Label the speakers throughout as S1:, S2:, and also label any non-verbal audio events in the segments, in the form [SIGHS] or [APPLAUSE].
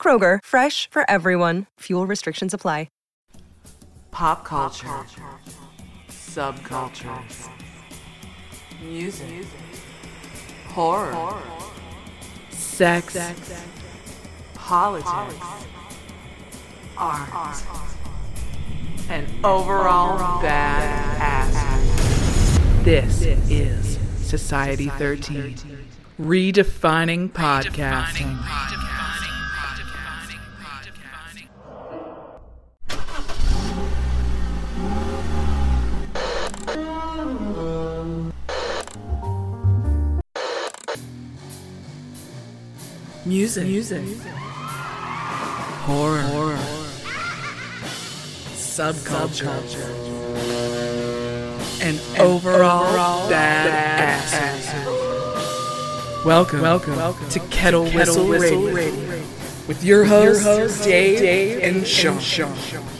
S1: Kroger, fresh for everyone. Fuel restrictions apply.
S2: Pop culture. Subcultures. Music. Horror. Sex. Politics. Art. And overall bad ass. This is Society 13. Redefining podcasting. Music. Music. Horror. Horror. Subculture. And, overall, bad asses. Welcome, welcome, welcome to Kettle, Whistle, Radio, with your hosts, Dave, and Sean.
S3: Okay,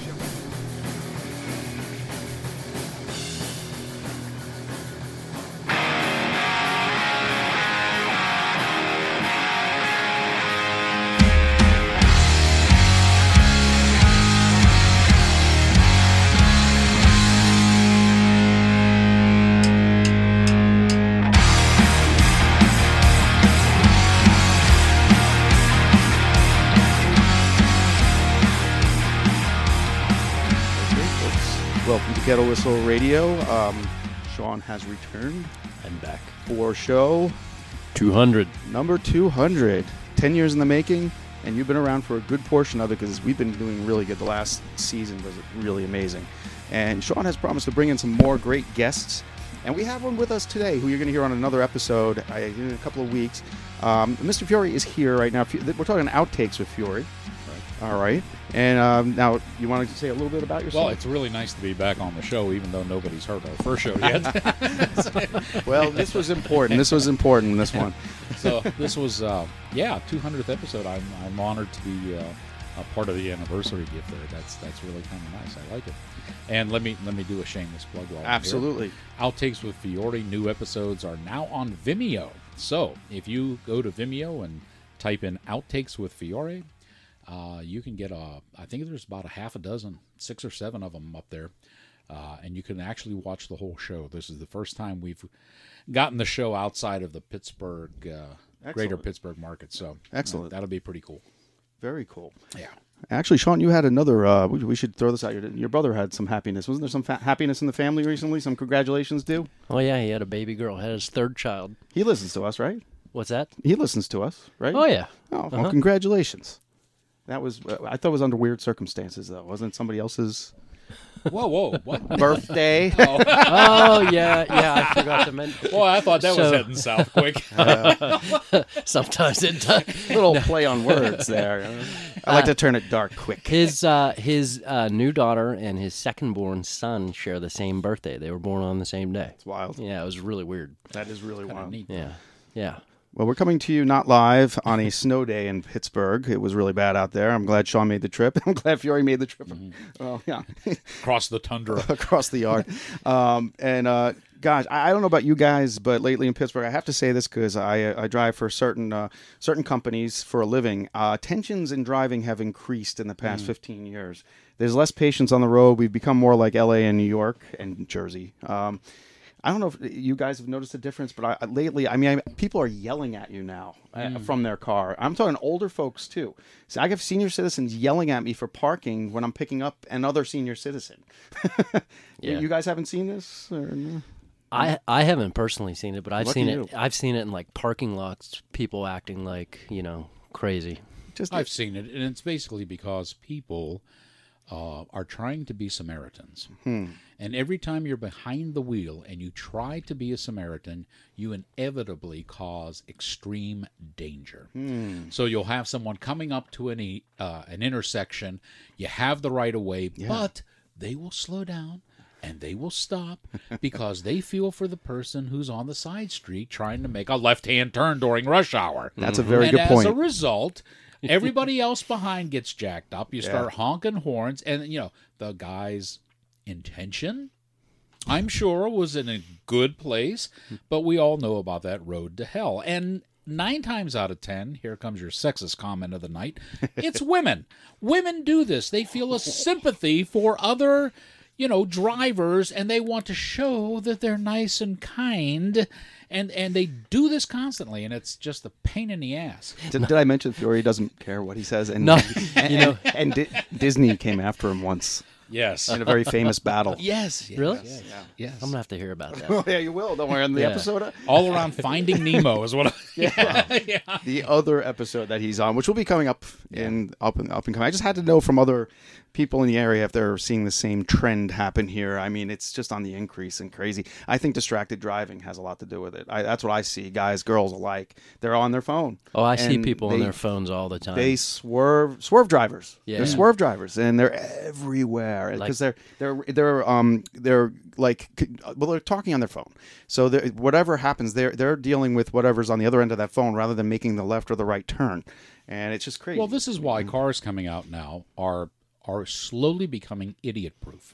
S3: Kettle Whistle Radio. Um, Sean has returned
S4: I'm back.
S3: for show
S4: 200.
S3: number 200. 10 years in the making, and you've been around for a good portion of it because we've been doing really good. The last season was really amazing. And Sean has promised to bring in some more great guests. And we have one with us today who you're going to hear on another episode uh, in a couple of weeks. Um, Mr. Fiore is here right now. We're talking outtakes with Fiore. All right. And um, now, you want to say a little bit about yourself?
S5: Well, it's really nice to be back on the show, even though nobody's heard our first show yet. [LAUGHS]
S3: Well, this was important. This was important. This one. [LAUGHS]
S5: so this was, uh, yeah, 200th episode. I'm, I'm honored to be uh, a part of the anniversary gift there. That's that's really kind of nice. I like it. And let me let me do a shameless plug while.
S3: Absolutely.
S5: Outtakes with Fiore new episodes are now on Vimeo. So if you go to Vimeo and type in Outtakes with Fiore, uh, you can get a. I think there's about a half a dozen, six or seven of them up there, uh, and you can actually watch the whole show. This is the first time we've gotten the show outside of the Pittsburgh, uh, greater Pittsburgh market. So
S3: Excellent.
S5: that'll be pretty cool.
S3: Very cool.
S5: Yeah.
S3: Actually, Sean, you had another. Uh, we, we should throw this out. Your, your brother had some happiness. Wasn't there some fa- happiness in the family recently? Some congratulations due.
S4: Oh yeah, he had a baby girl. Had his third child.
S3: He listens to us, right?
S4: What's that?
S3: He listens to us, right?
S4: Oh yeah.
S3: Oh, well,
S4: Uh-huh.
S3: congratulations. That was. Uh, I thought it was under weird circumstances, though. Wasn't it somebody else's
S5: Whoa, whoa, what?
S3: birthday? [LAUGHS]
S4: Oh yeah, yeah. I forgot to mention.
S5: Boy, I thought that was
S4: So-
S5: heading south quick. [LAUGHS] [LAUGHS]
S4: Sometimes it does.
S3: Little play on words there. I like to turn it dark quick.
S4: His uh, his uh, new daughter and his second born son share the same birthday. They were born on the same day.
S3: It's wild.
S4: Yeah, it was really weird.
S3: That is really wild.
S5: neat.
S4: Yeah, yeah.
S3: Well, we're coming to you not live on a snow day in Pittsburgh. It was really bad out there. I'm glad Sean made the trip. [LAUGHS] I'm glad Fiore made the trip. Well, yeah. [LAUGHS]
S5: Across the tundra. [LAUGHS]
S3: across the yard. Um, and uh, gosh, I, I don't know about you guys, but lately in Pittsburgh, I have to say this because I, I drive for certain uh, certain companies for a living. Uh, tensions in driving have increased in the past 15 years. There's less patience on the road. We've become more like LA and New York and Jersey. Um, I don't know if you guys have noticed a difference, but I, lately, I mean, I, people are yelling at you now uh, from their car. I'm talking older folks too. So I have senior citizens yelling at me for parking when I'm picking up another senior citizen. You- [LAUGHS]
S4: Yeah.
S3: You guys haven't seen this? Or no?
S4: I I haven't personally seen it, but I've
S3: Lucky
S4: seen
S3: you.
S4: it. I've seen it in like parking lots. People acting like you know crazy.
S3: Just
S5: I've seen it, and it's basically because people uh, are trying to be Samaritans. And every time you're behind the wheel and you try to be a Samaritan, you inevitably cause extreme danger. So you'll have someone coming up to any uh, an intersection. You have the right of way, but they will slow down and they will stop [LAUGHS] because they feel for the person who's on the side street trying to make a left-hand turn during rush hour.
S3: That's a very
S5: and
S3: good
S5: as
S3: point.
S5: As a result, [LAUGHS] everybody else behind gets jacked up. You start honking horns, and you know the guy's intention. I'm sure was in a good place, but we all know about that road to hell. And nine times out of ten, here comes your sexist comment of the night. [LAUGHS] It's women. Women do this. They feel a sympathy for other, you know, drivers, and they want to show that they're nice and kind. And, and they do this constantly, and it's just a pain in the ass.
S3: Did, did I mention Fiore doesn't care what he says? And,
S4: No, [LAUGHS]
S3: and,
S4: you know-
S3: and Di- Disney came after him once
S5: Yes.
S3: in a very famous battle. [LAUGHS]
S5: Yes. yes,
S4: Really?
S5: Yes.
S4: I'm gonna have to hear about that.
S3: Oh, [LAUGHS] yeah, you will. Don't worry. On the
S4: Yeah.
S3: episode, uh,
S5: All around Finding Nemo is what I. [LAUGHS] Yeah.
S3: the other episode that he's on, which will be coming up in up and up and coming. I just had to know from other people in the area if they're seeing the same trend happen here. I mean, it's just on the increase and crazy. I think distracted driving has a lot to do with it. I, that's what I see. Guys, girls alike, they're on their phone.
S4: Oh, I see
S3: And
S4: people on their phones all the time.
S3: They swerve swerve drivers.
S4: Yeah.
S3: They're swerve drivers, and they're everywhere
S4: Like-
S3: because they're they're they're um they're like well they're talking on their phone. So whatever happens, they're they're dealing with whatever's on the other end of that phone rather than making the left or the right turn, and it's just crazy.
S5: Well, this is why cars coming out now are are slowly becoming idiot proof.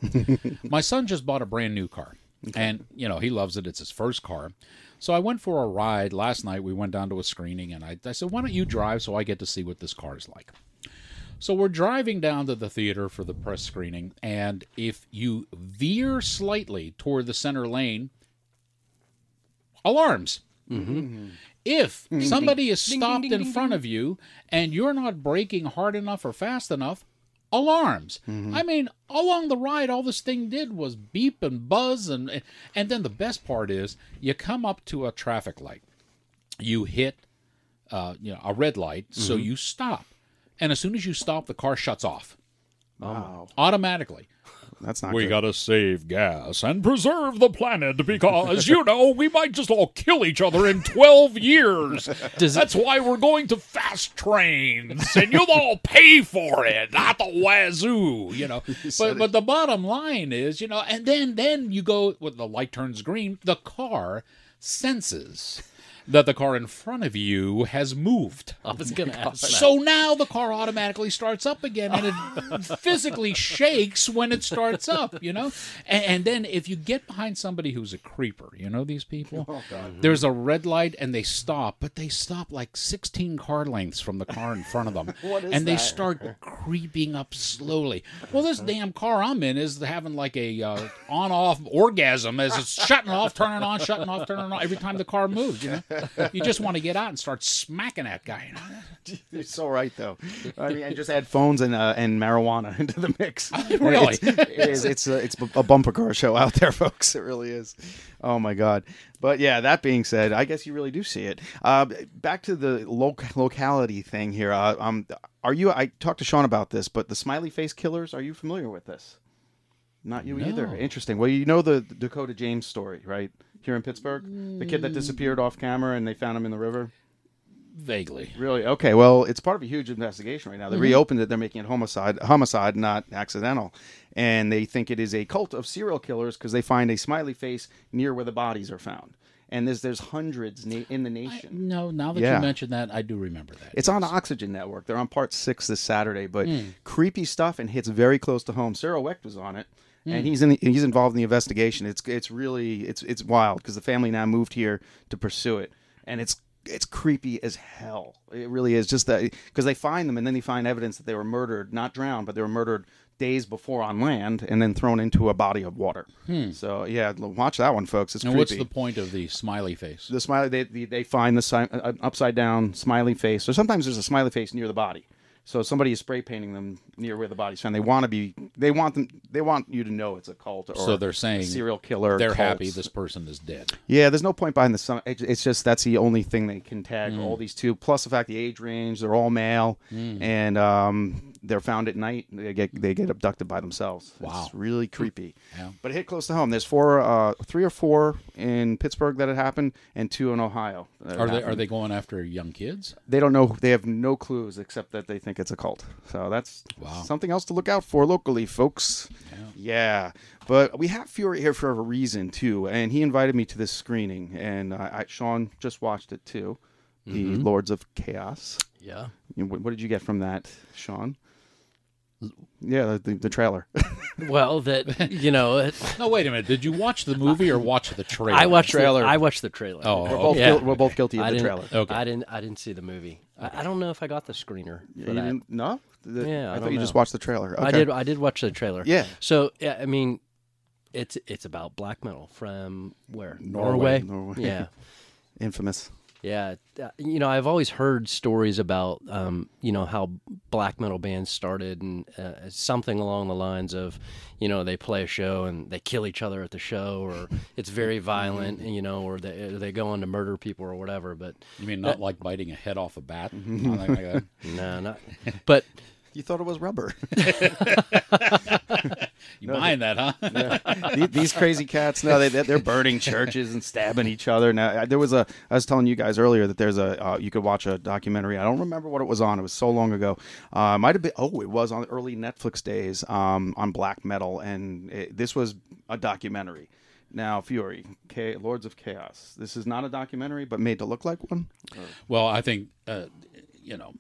S5: [LAUGHS] My son just bought a brand new car, and you know he loves it. It's his first car. So I went for a ride last night. We went down to a screening, and I, I said, "Why don't you drive so I get to see what this car is like?" So we're driving down to the theater for the press screening, and if you veer slightly toward the center lane, alarms. If somebody is stopped in front of you and you're not braking hard enough or fast enough, alarms. I mean, along the ride, all this thing did was beep and buzz, and and then the best part is you come up to a traffic light, you hit, uh, you know, a red light, so you stop, and as soon as you stop, the car shuts off
S3: wow,
S5: automatically.
S3: that's not
S5: We
S3: good.
S5: gotta save gas and preserve the planet because, [LAUGHS] you know, we might just all kill each other in 12 years.
S4: Does it-
S5: That's why we're going to fast trains and you'll all pay for it, not the wazoo, you know. [LAUGHS] But but the bottom line is, you know, and then then you go when the light turns green, the car senses that the car in front of you has moved.
S4: I was gonna [LAUGHS] ask that.
S5: So now the car automatically starts up again, and it [LAUGHS] physically shakes when it starts up. You know, and, and then if you get behind somebody who's a creeper, you know these people. There's a red light, and they stop, but they stop like 16 car lengths from the car in front of them, [LAUGHS] and they start creeping up slowly. Well, this damn car I'm in is having like a uh, on-off orgasm as it's shutting off, turning on, shutting off, turning on every time the car moves. You know, you just want to get out and start smacking that guy. [LAUGHS]
S3: You're so right, though. I mean, and just add phones and uh, and marijuana [LAUGHS] into the mix. [LAUGHS]
S5: Really?
S3: It's, it is. It's a, it's a bumper car show out there, folks. It really is. Oh my god. But yeah, that being said, I guess you really do see it. Uh, back to the loc- locality thing here. Uh, um, are you? I talked to Sean about this, but the smiley face killers. Are you familiar with this? Not you either. Interesting. Well, you know the Dakota James story, right? Here in Pittsburgh, the kid that mm. disappeared off camera and they found him in the river.
S5: Vaguely.
S3: Really? Okay. Well, it's part of a huge investigation right now. They mm-hmm. reopened it. They're making it homicide, homicide, not accidental, and they think it is a cult of serial killers because they find a smiley face near where the bodies are found. And there's there's hundreds na- in the nation.
S5: No, now that
S3: Yeah.
S5: you mention that, I do remember that.
S3: It's on Oxygen Network. They're on part six this Saturday, but hmm. creepy stuff and hits very close to home. Cyril Wecht was on it, and hmm. he's in the, he's involved in the investigation. It's it's really it's it's wild because the family now moved here to pursue it, and it's it's creepy as hell. It really is. Just that because they find them and then they find evidence that they were murdered, not drowned, but they were murdered days before on land and then thrown into a body of water. Hmm. So yeah, watch that one, folks. It's
S5: and
S3: creepy
S5: what's the point of the smiley face?
S3: the smiley they, they, they find the si- uh, uh upside down smiley face or sometimes there's a smiley face near the body So somebody is spray painting them near where the body's found. They want to be. They want them. They want you to know it's a cult. Or
S5: So they're saying
S3: serial killer.
S5: They're
S3: cult.
S5: happy this person is dead.
S3: Yeah, there's no point behind the sun. It's just that's the only thing they can tag
S5: Mm.
S3: all these two. Plus the fact the age range, they're all male, and um, they're found at night. They get they get abducted by themselves.
S5: Wow.
S3: it's really creepy.
S5: Yeah.
S3: But it hit close to home. There's four, uh, three or four in Pittsburgh that had happened, and two in Ohio.
S5: Are they are they going after young kids?
S3: They don't know. They have no clues except that they think it's a cult. So that's
S5: Wow.
S3: something else to look out for locally, folks. Yeah. But we have Fiore here for a reason too, and he invited me to this screening, and uh, I, Sean just watched it too. The
S5: Mm-hmm.
S3: Lords of Chaos.
S4: Yeah.
S3: You What, what did you get from that, Sean? Yeah, the, the trailer. [LAUGHS]
S4: Well, that you know, it, [LAUGHS]
S5: No, wait a minute. Did you watch the movie or watch the trailer?
S4: I watched
S3: Trailer.
S4: The, I watched the trailer.
S5: Oh,
S3: we're, both
S4: Yeah.
S3: guil- we're both guilty of
S4: I
S3: the trailer.
S5: Okay.
S4: I didn't. I didn't see the movie. I, I don't know if I got the screener for
S3: You
S4: that.
S3: didn't- no? The-
S4: Yeah, I
S3: I, thought
S4: don't
S3: you just
S4: know.
S3: watched the trailer.
S4: I did. I did watch the trailer.
S3: Yeah.
S4: So yeah, I mean, it's it's about black metal from where.
S3: Norway.
S4: Norway. Yeah. [LAUGHS]
S3: Infamous.
S4: Yeah, uh, you know, I've always heard stories about, um, you know, how black metal bands started, and uh, something along the lines of, you know, they play a show and they kill each other at the show, or it's very violent, you know, or they they go on to murder people or whatever. But
S5: You mean not like biting a head off a bat? [LAUGHS] Nothing like that? [LAUGHS]
S4: no, not. But
S3: You thought it was rubber. [LAUGHS]
S5: You mind that, huh? [LAUGHS] [LAUGHS]
S3: these, these crazy cats no they they're burning churches and stabbing each other. Now I- there was a i was telling you guys earlier that there's a uh, you could watch a documentary. I don't remember what it was on. It was so long ago. Uh might have been oh it was on early netflix days um on black metal and it, this was a documentary. Now fiore Cha- lords of chaos. This is not a documentary but made to look like one?
S5: Well, I think uh, you know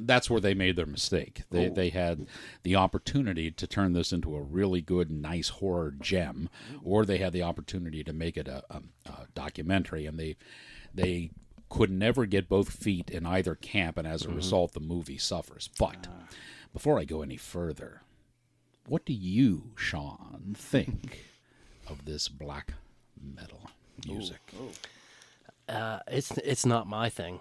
S5: that's where they made their mistake. They they had the opportunity to turn this into a really good, nice horror gem, or they had the opportunity to make it a, a, a documentary, and they they could never get both feet in either camp, and as a result, the movie suffers. But before I go any further, what do you, Sean, think [LAUGHS] of this black metal music?
S4: uh, it's it's not my thing.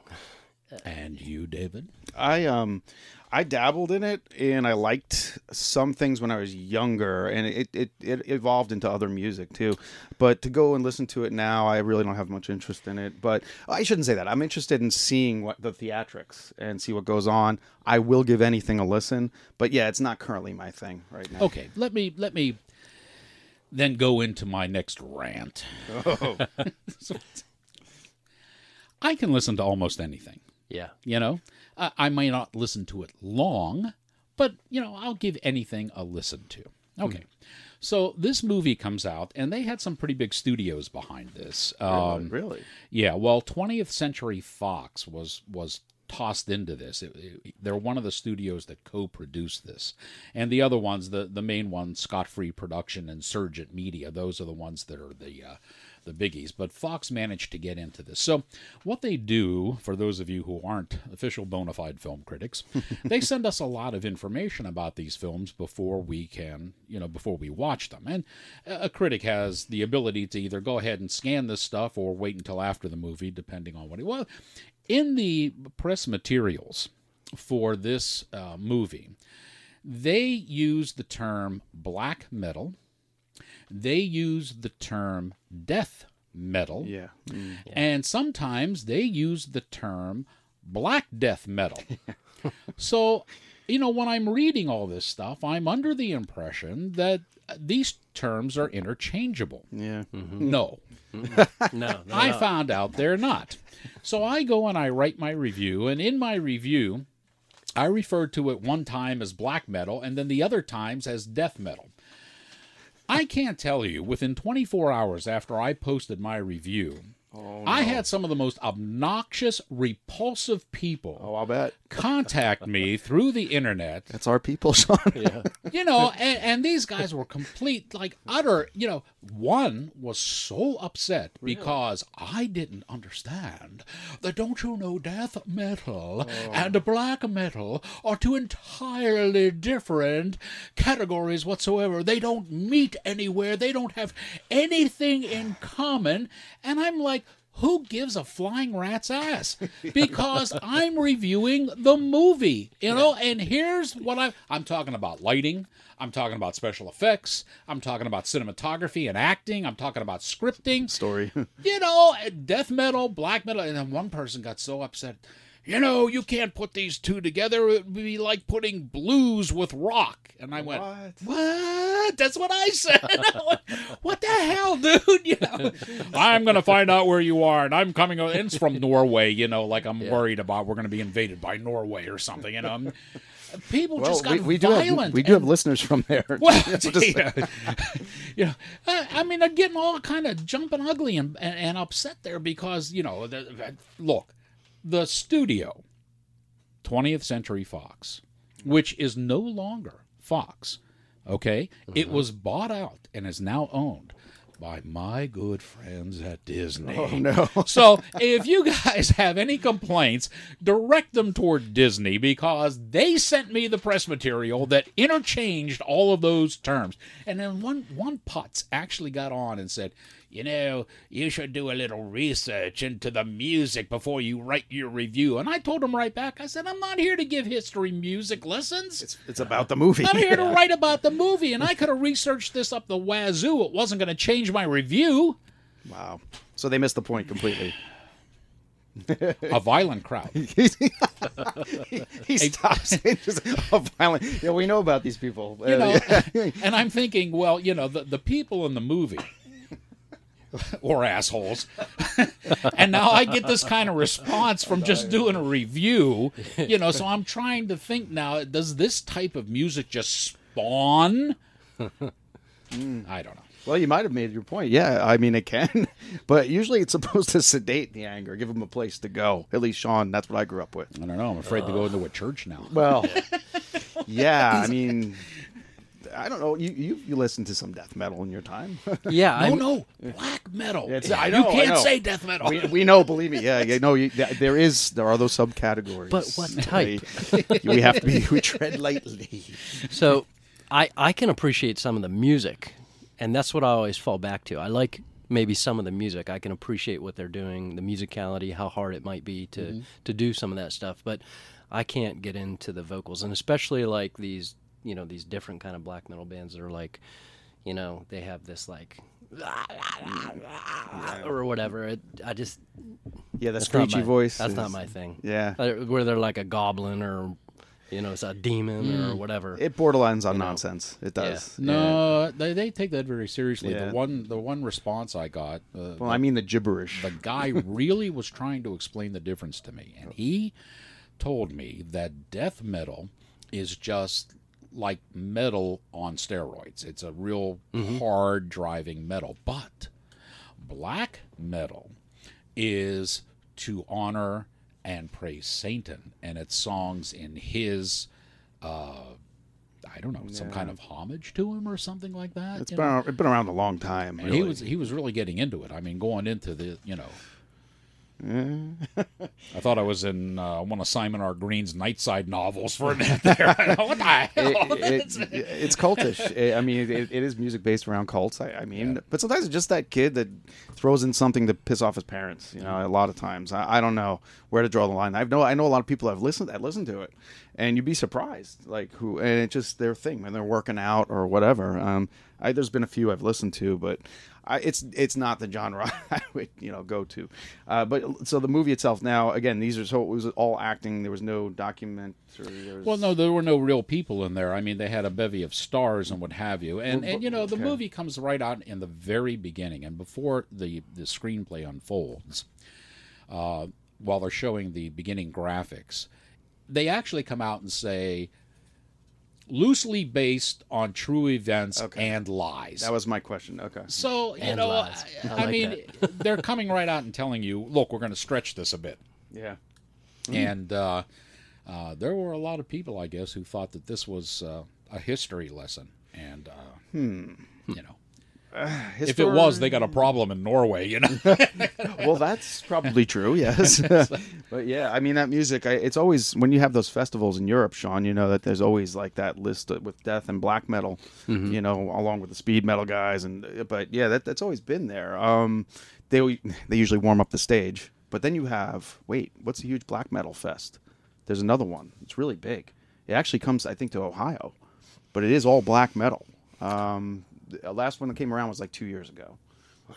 S5: And you, David?
S3: I um I dabbled in it and I liked some things when I was younger and it, it, it evolved into other music too. But to go and listen to it now, I really don't have much interest in it. But I shouldn't say that. I'm interested in seeing what the theatrics and see what goes on. I will give anything a listen, but yeah, it's not currently my thing right now.
S5: Okay, let me let me then go into my next rant. Oh. [LAUGHS] I can listen to almost anything.
S4: Yeah.
S5: You know, I, I may not listen to it long, but you know, I'll give anything a listen to. Okay. So this movie comes out, and they had some pretty big studios behind this. Um,
S3: really?
S5: yeah, well, 20th Century Fox was was tossed into this. It, it- they're one of the studios that co-produced this, and the other ones, the the main ones, Scott Free Production and Surgent Media, those are the ones that are the uh, the biggies. But Fox managed to get into this. So what they do, for those of you who aren't official bona fide film critics, [LAUGHS] they send us a lot of information about these films before we can, you know, before we watch them. And a critic has the ability to either go ahead and scan this stuff or wait until after the movie, depending on what he well. In the press materials for this uh, movie, they use the term black metal. They use the term death metal.
S3: Yeah. Mm.
S5: And sometimes they use the term black death metal. [LAUGHS] so, you know, when I'm reading all this stuff, I'm under the impression that uh, these terms are interchangeable.
S3: Yeah.
S5: No,
S4: No, no,
S5: I
S4: no.
S5: found out they're not. So I go and I write my review, and in my review, I referred to it one time as black metal and then the other times as death metal. I can't tell you, within 24 hours after I posted my review, oh, I had some of the most obnoxious, repulsive people
S3: Oh, I'll bet.
S5: Contact me through the internet
S3: That's our people, [LAUGHS] Sean.
S5: you know, and, and these guys were complete, like utter, you know, one was so upset because I didn't understand that don't you know death metal oh. and black metal are two entirely different categories whatsoever. They don't meet anywhere, they don't have anything in common. And I'm like, who gives a flying rat's ass? Because [LAUGHS] I'm reviewing the movie, you know. And here's what I I'm talking about: lighting. I'm talking about special effects. I'm talking about cinematography and acting. I'm talking about scripting.
S3: Story. [LAUGHS]
S5: You know, death metal, black metal, and then one person got so upset. You know, you can't put these two together. It would be like putting blues with rock. And I went,
S3: What?
S5: what? That's what I said. [LAUGHS] What the hell, dude? [LAUGHS] You know, [LAUGHS] I'm gonna find out where you are, and I'm coming. And it's from Norway. You know, like I'm worried about we're gonna be invaded by Norway or something. You know, people
S3: Well,
S5: just got
S3: we, we do have
S5: violent.
S3: we do have listeners from there.
S5: well, yeah. you know, I, I mean, they're getting all kind of jumping ugly and, and, and upset there because you know, the- look, the studio, 20th Century Fox, which is no longer Fox, okay, it uh-huh. was bought out and is now owned by my good friends at Disney.
S3: Oh no. [LAUGHS]
S5: So if you guys [LAUGHS] have any complaints, direct them toward Disney because they sent me the press material that interchanged all of those terms. And then one one putz actually got on and said, you know, you should do a little research into the music before you write your review. And I told him right back, I said, I'm not here to give history music lessons.
S3: It's, it's about the movie.
S5: I'm here to [LAUGHS] write about the movie, and I could have researched this up the wazoo. It wasn't going to change my review.
S3: Wow. So they missed the point completely.
S5: A violent crowd. [LAUGHS]
S3: he stops. It's just a violent. Yeah, we know about these people.
S5: you know, [LAUGHS] and I'm thinking, well, you know, the, the people in the movie [LAUGHS] or assholes. [LAUGHS] and now I get this kind of response from just doing a review, you know, so I'm trying to think now, does this type of music just spawn? Hmm, I don't know.
S3: well, you might have made your point. Yeah, I mean it can, [LAUGHS] but usually it's supposed to sedate the anger, give them a place to go. At least Sean, that's what I grew up with.
S5: I don't know. I'm afraid to go into a church now.
S3: Well, yeah, I mean, I don't know. You you you listened to some death metal in your time. [LAUGHS]
S4: Yeah,
S5: No,
S4: I'm,
S5: no, black metal.
S3: It's- I
S5: you
S3: know, I
S5: can't
S3: know.
S5: say death metal.
S3: we, we know, believe me. Yeah, yeah. No, you, there is there are those subcategories.
S4: But what [LAUGHS] type?
S3: We, we have to be. We tread lightly.
S4: So I I can appreciate some of the music, and that's what I always fall back to. I like maybe some of the music. I can appreciate what they're doing, the musicality, how hard it might be to mm-hmm. to do some of that stuff, but I can't get into the vocals, and especially like these you know these different kind of black metal bands that are like, you know, they have this like. Or whatever. It, I just
S3: Yeah, the
S4: that's not
S3: screechy
S4: my,
S3: voice.
S4: That's
S3: is-
S4: not my thing.
S3: Yeah.
S4: Uh, where they're like a goblin or, you know, it's a demon
S5: Hmm.
S4: or whatever.
S3: It borderlines on
S4: You know.
S3: nonsense. It does. Yeah.
S5: No, they, they take that very seriously.
S3: Yeah.
S5: The one the one response I got, uh,
S3: Well, I mean the gibberish.
S5: the guy [LAUGHS] really was trying to explain the difference to me, and he told me that death metal is just like metal on steroids. It's a real hard driving metal, but black metal is to honor and praise Satan, and it's songs in his. Uh, I don't know, some kind of homage to him or something like that.
S3: It's
S5: you
S3: been
S5: know?
S3: ar- it's been around a long time.
S5: And he was he was really getting into it. I mean, going into the you know. [LAUGHS] I thought I was in uh, one of Simon R. Green's Nightside novels for a minute [LAUGHS] there. [LAUGHS] what the hell?
S3: It- it- it's cultish. I- mean, it, it is music based around cults. I, I mean, but sometimes it's just that kid that throws in something to piss off his parents. You know, a lot of times I, I don't know where to draw the line. I know I know a lot of people have listened that listen to it, and you'd be surprised, like who, and it's just their thing when they're working out or whatever. Um, I, there's been a few I've listened to, but I, it's it's not the genre [LAUGHS] I would you know go to. Uh, but so the movie itself now again these are so it was all acting. There was no documentary. There was,
S5: Well, no, there were no real people in there. I mean, they had a bevy of stars and what have you. And and you know, the movie comes right out in the very beginning, and before the the screenplay unfolds, uh, while they're showing the beginning graphics, they actually come out and say. Loosely based on true events
S3: Okay.
S5: and lies.
S3: That was my question. Okay.
S5: So you
S4: And
S5: know,
S4: lies.
S5: I,
S4: I
S5: I
S4: like
S5: mean, [LAUGHS] they're coming right out and telling you, look, we're going to stretch this a bit.
S3: Yeah.
S5: And uh, uh, there were a lot of people, I guess, who thought that this was uh, a history lesson. And uh, you know, [SIGHS] if it was, they got a problem in Norway. You know, [LAUGHS]
S3: well, that's probably true. Yes, [LAUGHS] but yeah, I mean that music. I, it's always when you have those festivals in Europe, Sean. You know that there's always like that list with death and black metal. You know, along with the speed metal guys, and but yeah, that that's always been there. Um, they they usually warm up the stage. But then you have wait, what's a huge black metal fest? There's another one. It's really big. It actually comes, I think, to Ohio, but it is all black metal. Um, the uh, last one that came around was like two years ago.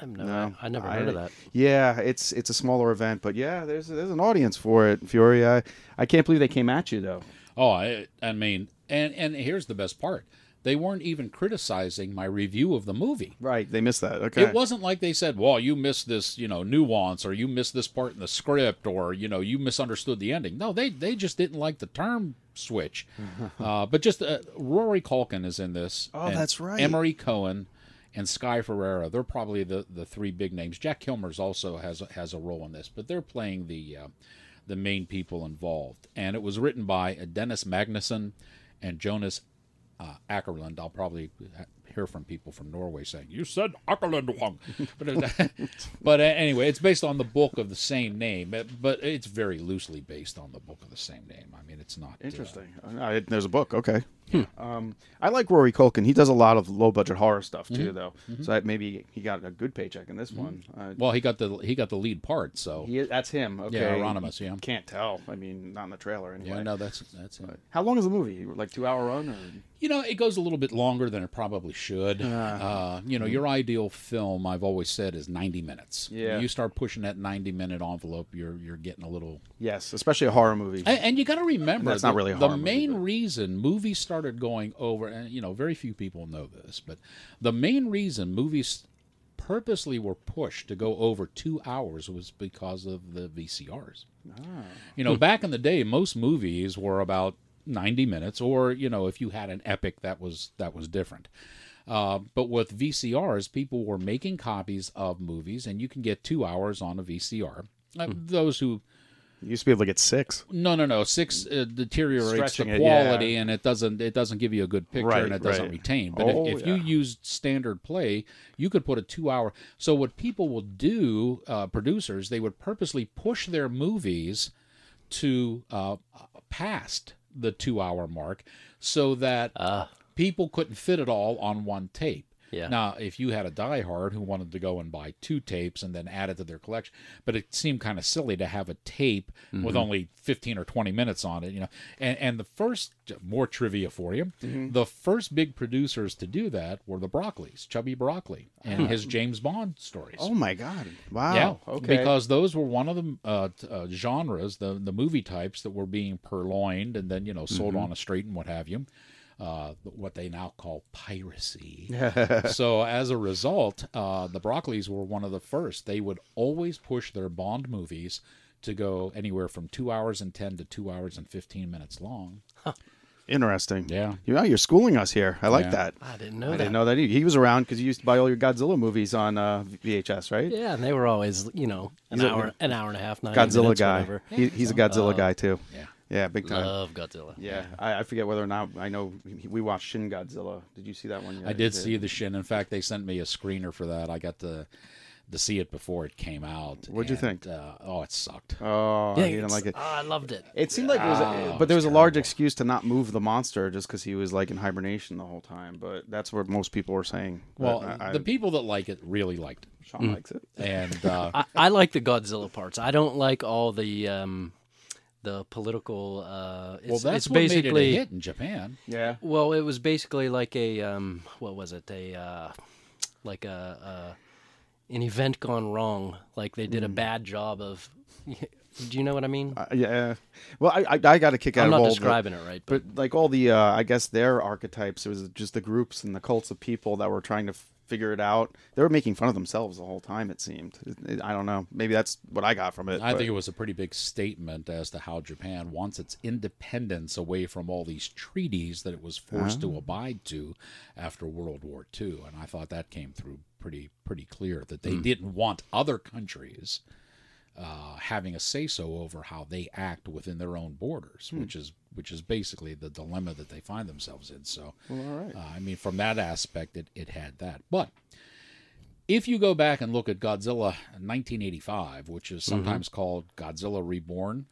S4: I've never,
S3: No,
S4: I never
S3: I-
S4: heard of that.
S3: Yeah, it's it's a smaller event, but yeah, there's there's an audience for it. Fiore, I, I can't believe they came at you though.
S5: Oh, I, I mean, and and here's the best part: they weren't even criticizing my review of the movie.
S3: Right, they missed that. Okay,
S5: It wasn't like they said, "Well, you missed this, you know, nuance, or you missed this part in the script, or you know, you misunderstood the ending." No, they they just didn't like the term switch. [LAUGHS] uh, but just uh, Rory Culkin is in this.
S3: Oh,
S5: and
S3: that's right.
S5: Emory Cohen and Sky Ferreira. They're probably the the three big names. Jack Kilmer's also has a- has a role in this, but they're playing the uh, the main people involved. And it was written by uh, Dennis Magnusson and Jonas uh, Åkerlund. I'll probably hear from people from Norway saying, "You said Åkerlund wrong," [LAUGHS] but but uh, anyway, it's based on the book of the same name. uh, But it's very loosely based on the book of the same name. I mean, it's not uh,
S3: interesting. Uh, there's a book. Okay. Um, I like Rory Culkin. He does a lot of low budget horror stuff too,
S5: Mm-hmm.
S3: though. So that maybe he got a good paycheck in this one. Uh,
S5: well, he got the he got the lead part, so
S3: he, that's him. Okay,
S5: Yeah, Euronymous, yeah.
S3: Can't tell. I mean, not in the trailer anyway.
S5: yeah, no, that's that's it.
S3: How long is the movie? Like two hour run? Or?
S5: You know, it goes a little bit longer than it probably should. Uh, you know, your ideal film, I've always said, is 90 minutes.
S3: Yeah.
S5: You start pushing that 90 minute envelope, you're you're getting a little.
S3: Yes, especially a horror movie.
S5: And, and you got to remember,
S3: That's not
S5: the-
S3: really a
S5: the
S3: horror movie,
S5: main
S3: but-
S5: reason movies started going over, and you know, very few people know this, but the main reason movies purposely were pushed to go over two hours was because of the VCRs. You know, back in the day, most movies were about 90 minutes, or you know, if you had an epic, that was that was different. Uh, but with VCRs, people were making copies of movies, and you can get two hours on a VCR. Uh, Those who
S3: you used to be able to get six.
S5: no, no, no. Six uh, deteriorates
S3: Stretching
S5: the
S3: it, yeah.
S5: quality, and it doesn't. It doesn't give you a good picture,
S3: Right,
S5: and it doesn't
S3: right.
S5: retain. But
S3: Oh,
S5: if, if you
S3: yeah.
S5: used standard play, you could put a two-hour. So what people will do, uh, producers, they would purposely push their movies to uh, past the two-hour mark, so that
S4: Ah.
S5: people couldn't fit it all on one tape.
S4: Yeah.
S5: Now, if you had a diehard who wanted to go and buy two tapes and then add it to their collection, but it seemed kind of silly to have a tape with only 15 or 20 minutes on it, you know. And and the first more trivia for you, the first big producers to do that were the Broccoli's, Cubby Broccoli, and his James Bond stories.
S3: Oh my god! Wow.
S5: Yeah,
S3: Okay.
S5: because those were one of the uh, uh, genres, the the movie types that were being purloined and then you know sold on a street and what have you. Uh, what they now call piracy. [LAUGHS] so as a result, uh, the Broccoli's were one of the first. They would always push their Bond movies to go anywhere from two hours and ten to two hours and fifteen minutes long.
S3: Interesting.
S5: Yeah.
S3: You know, you're schooling us here. I like
S5: Yeah.
S3: that.
S4: I didn't know
S3: I
S4: that.
S3: didn't know that either. He was around because you used to buy all your Godzilla movies on uh, VHS, right?
S4: Yeah, and they were always, you know, an
S3: He's a-
S4: hour, an hour and a half, ninety
S3: Godzilla
S4: minutes,
S3: guy.
S4: whatever.
S3: He, he's a Godzilla guy too.
S5: Yeah.
S3: Yeah, big time.
S4: I love Godzilla.
S3: yeah, I, I forget whether or not I know we watched Shin Godzilla. Did you see that one? Yet?
S5: I did see the Shin. In fact, they sent me a screener for that. I got to to see it before it came out.
S3: What'd you
S5: and,
S3: think?
S5: Uh, oh, it sucked.
S3: Oh,
S4: Yeah,
S3: he didn't like it.
S4: oh, I loved it.
S3: It seemed like it was,
S5: Oh,
S3: but there was
S5: it's
S3: a large excuse to not move the monster just because he was like in hibernation the whole time. But that's what most people were saying.
S5: Well,
S3: But I,
S5: the people that like it really liked it,
S3: Sean likes it.
S5: and [LAUGHS] uh,
S4: I, I like the Godzilla parts. I don't like all the um, the political. Uh, it's,
S5: well, that's
S4: it's
S5: what made
S4: basically
S5: it a hit in Japan.
S3: Yeah.
S4: well, it was basically like a um, what was it? A uh, like a, uh an event gone wrong. Like they did
S5: Mm.
S4: a bad job of. [LAUGHS] Do you know what I mean?
S3: Uh, yeah. Well, I I, I got a kick out
S4: I'm
S3: of
S4: not
S3: all
S4: describing it right, but,
S3: but like all the uh, I guess their archetypes. It was just the groups and the cults of people that were trying to f- figure it out. They were making fun of themselves the whole time. It seemed. It- I don't know. Maybe that's what I got from it.
S5: I
S3: but-
S5: think it was a pretty big statement as to how Japan wants its independence away from all these treaties that it was forced to abide to after World War II, and I thought that came through pretty pretty clear that they didn't want other countries uh, having a say so over how they act within their own borders,
S3: Hmm.
S5: which is which is basically the dilemma that they find themselves in. So,
S3: all right.
S5: uh, I mean, from that aspect, it, it had that. But if you go back and look at Godzilla 1985, which is sometimes called Godzilla Reborn,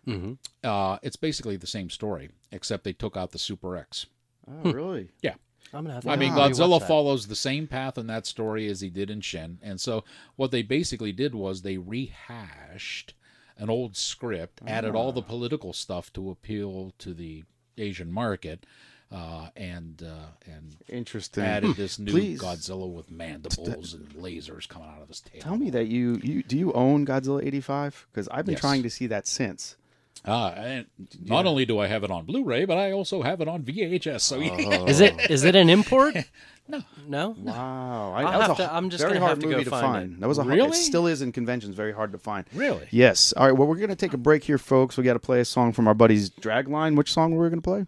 S5: uh, it's basically the same story, except they took out the Super X.
S3: Oh, really?
S5: Yeah.
S4: I'm gonna have to
S5: I mean, Godzilla follows the same path in that story as he did in Shin, and so what they basically did was they rehashed an old script, added all
S4: Ah.
S5: the political stuff to appeal to the Asian market, uh, and uh, and
S3: Interesting.
S5: added this [LAUGHS] new
S3: Please
S5: Godzilla with mandibles and lasers coming out of his tail.
S3: tell me that you you do you own Godzilla eighty five? Because I've been
S5: Yes.
S3: trying to see that since.
S5: Uh, and not only do I have it on Blu-ray, but I also have it on VHS. So yeah.
S4: Is it is it an import? [LAUGHS]
S5: No.
S4: No.
S3: Wow, I, that was a,
S4: to, I'm just
S3: very hard
S4: have to go
S3: movie to
S4: find
S3: find.
S4: it.
S3: That was a hard,
S5: Really?
S3: it still is in conventions very hard to find.
S5: Really?
S3: Yes. All right. Well, we're gonna take a break here, folks. We got to play a song from our buddies Dragline. Which song were we gonna play?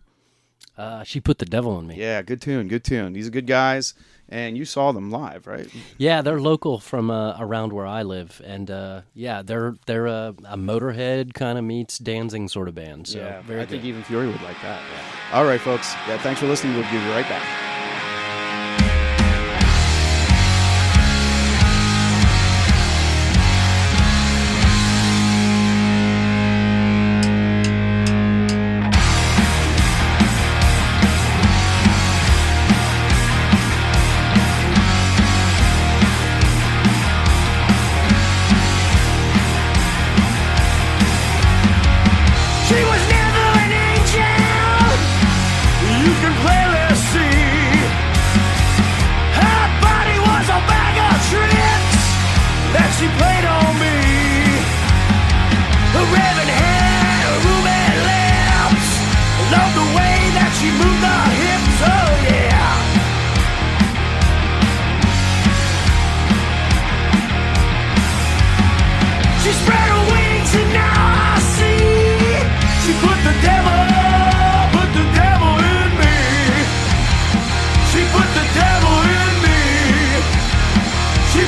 S4: Uh, she put the devil in me.
S3: Yeah, good tune, good tune. These are good guys, and you saw them live, right?
S4: Yeah, they're local from uh, around where I live, and uh, yeah, they're they're a, a Motorhead kind of meets dancing sort of band. So very
S3: I
S4: good.
S3: think even Fiore would like that. All right, folks. Yeah, thanks for listening. We'll be right back.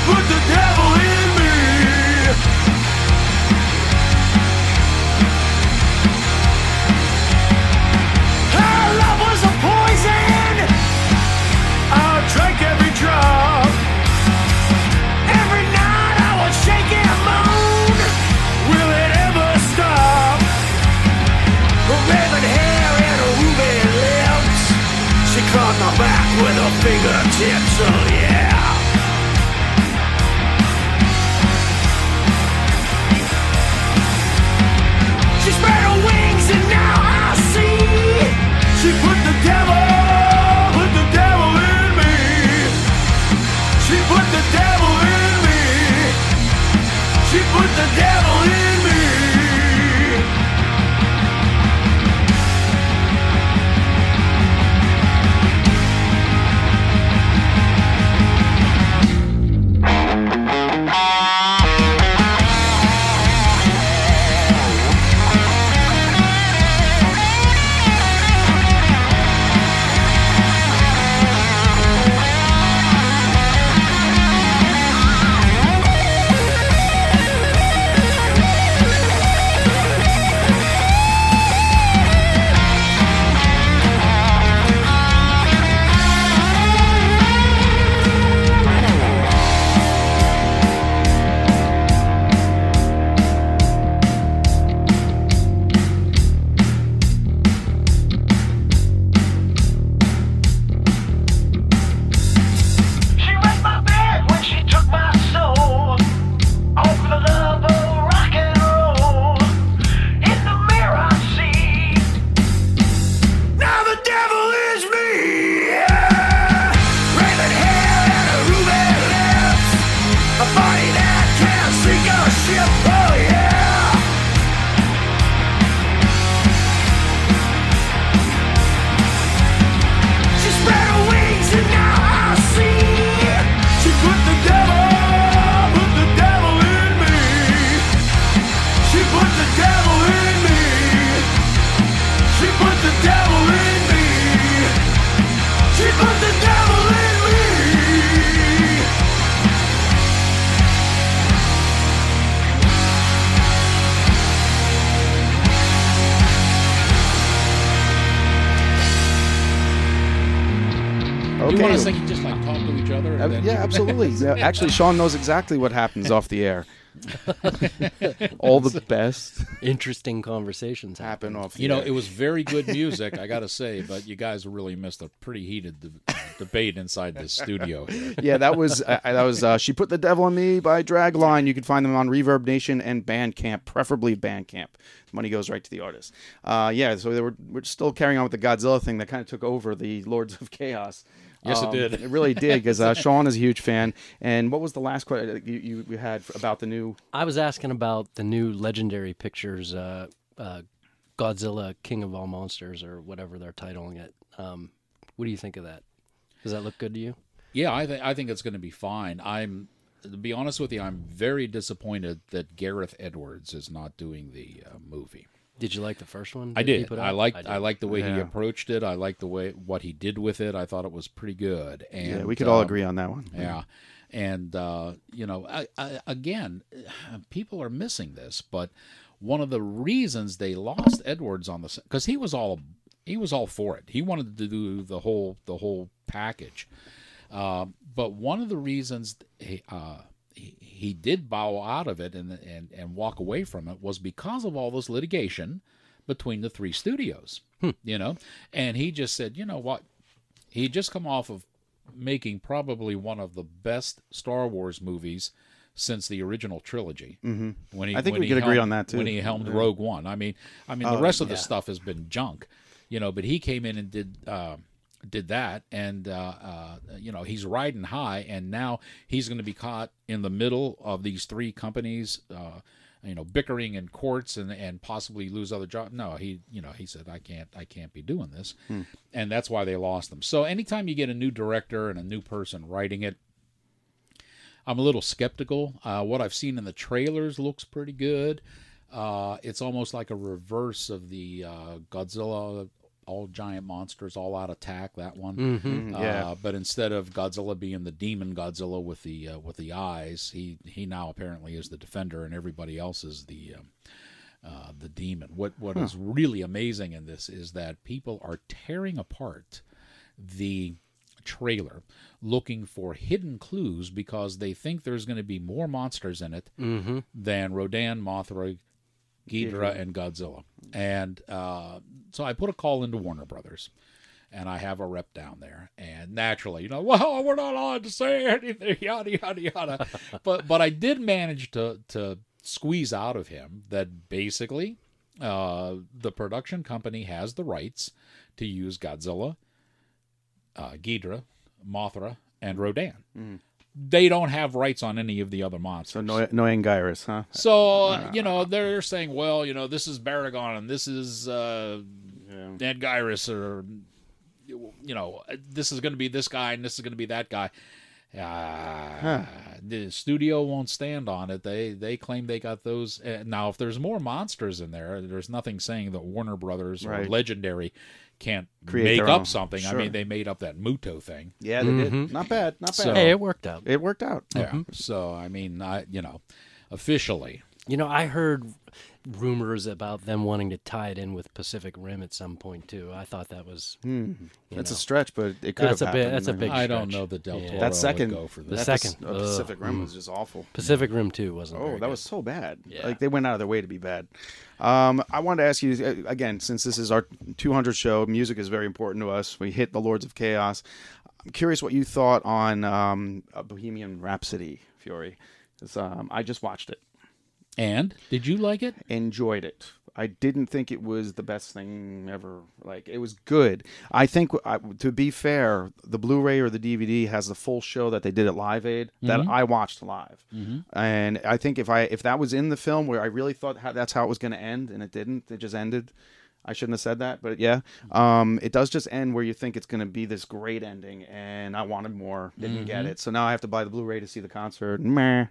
S6: Put the devil in me Her love was a poison I drank every drop Every night I would shake and moan. Will it ever stop? Raven hair and ruby lips. She caught my back with her fingertips. Oh yeah.
S3: Absolutely. Yeah, actually, Sean knows exactly what happens off the air. [LAUGHS] All the best
S4: Interesting conversations
S3: happen off. The air.
S5: You know,
S3: air.
S5: it was very good music, I got to say, but you guys really missed a pretty heated d- debate inside the studio. Here.
S3: yeah, that was uh, that was uh, she put the devil in me by Dragline. You can find them on Reverb Nation and Bandcamp, preferably Bandcamp. Money goes right to the artist. Uh, yeah, so they were we're still carrying on with the Godzilla thing that kind of took over the Lords of Chaos.
S5: Yes, it
S3: Um,
S5: did.
S3: It really did because uh, [LAUGHS] Sean is a huge fan. And what was the last question you, you, you had about the new?
S4: I was asking about the new Legendary Pictures uh, uh, Godzilla King of All Monsters or whatever they're titling it. Um, what do you think of that? Does that look good to you?
S5: Yeah, I think I think it's going to be fine. I'm to be honest with you, I'm very disappointed that Gareth Edwards is not doing the uh, movie.
S4: Did you like the first one?
S5: I did.
S4: put
S5: I
S4: out?
S5: liked.
S4: did.
S5: I, liked the way he approached it. I liked the way what he did with it. I thought it was pretty good. And
S3: yeah, we could all
S5: um,
S3: agree on that one.
S5: Yeah, and uh, you know, I, I, again, [SIGHS] people are missing this, but one of the reasons they lost Edwards on the because he was all he was all for it. He wanted to do the whole the whole package. Uh, but one of the reasons he, uh, he he did bow out of it and and and walk away from it was because of all this litigation between the three studios. You know, and he just said, you know what, he just come off of making probably one of the best Star Wars movies since the original trilogy. Mm-hmm. When he,
S3: I think
S5: when
S3: we
S5: he
S3: could agree on that, too.
S5: When he helmed Rogue One, I mean, I mean, the rest of the stuff has been junk, you know. But he came in and did. Uh, did that and uh, uh, you know he's riding high and now he's going to be caught in the middle of these three companies uh, you know bickering in courts and and possibly lose other jobs no he you know he said i can't i can't be doing this. And that's why they lost them so anytime you get a new director and a new person writing it i'm a little skeptical. Uh, what i've seen in the trailers looks pretty good. Uh, it's almost like a reverse of the uh, godzilla all giant monsters all out attack that one
S4: Mm-hmm.
S5: uh,
S3: yeah.
S5: but instead of Godzilla being the demon Godzilla with the uh, with the eyes, he he now apparently is the defender, and everybody else is the um, uh, the demon. What what is really amazing in this is that people are tearing apart the trailer looking for hidden clues because they think there's going to be more monsters in it than Rodan, Mothra, Ghidorah, and Godzilla. And uh, so I put a call into Warner Brothers and I have a rep down there. And naturally, you know, [LAUGHS] well, we're not allowed to say anything, [LAUGHS] yada yada yada. [LAUGHS] but but I did manage to to squeeze out of him that basically uh, the production company has the rights to use Godzilla, uh, Ghidorah, Mothra, and Rodan. They don't have rights on any of the other monsters.
S3: So no, no Anguirus, huh?
S5: So you know they're saying, well, you know, this is Baragon and this is uh, Anguirus, or you know, this is going to be this guy and this is going to be that guy. Uh, The studio won't stand on it. They they claim they got those. Uh, now, if there's more monsters in there, there's nothing saying that Warner Brothers or Legendary can't
S3: Create
S5: make up
S3: own.
S5: something. I mean, they made up that Muto thing.
S3: Yeah, they did. Not bad. Not bad.
S5: So-
S4: Hey, it worked out.
S3: it worked out.
S5: Yeah. So I mean, I you know, officially,
S4: You know, I heard rumors about them wanting to tie it in with Pacific Rim at some point too. I thought that was you
S3: That's a stretch, but it could
S4: That's
S3: have
S4: a bit- that's a big
S5: I don't know the Del
S4: Yeah.
S3: That second,
S5: would go for
S4: The
S3: that
S4: second.
S3: Uh, Pacific
S4: Ugh.
S3: Rim was just awful.
S4: Pacific Rim two wasn't.
S3: Oh,
S4: very
S3: that
S4: good.
S3: was so bad.
S4: Yeah.
S3: Like they went out of their way to be bad. Um, I wanted to ask you uh, again, since this is our 200 show, music is very important to us. We hit the Lords of Chaos. I'm curious what you thought on um, Bohemian Rhapsody, Fiore. 'Cause, Um, I just watched it,
S5: And did you like it?
S3: enjoyed it. I didn't think it was the best thing ever. Like it was good. I think, I, to be fair, the Blu-ray or the DVD has the full show that they did at Live Aid that I watched live, and I think if I if that was in the film where I really thought how, that's how it was going to end and it didn't, it just ended. I shouldn't have said that, but yeah, um, it does just end where you think it's going to be this great ending, and I wanted more, didn't get it, so now I have to buy the Blu-ray to see the concert. Meh.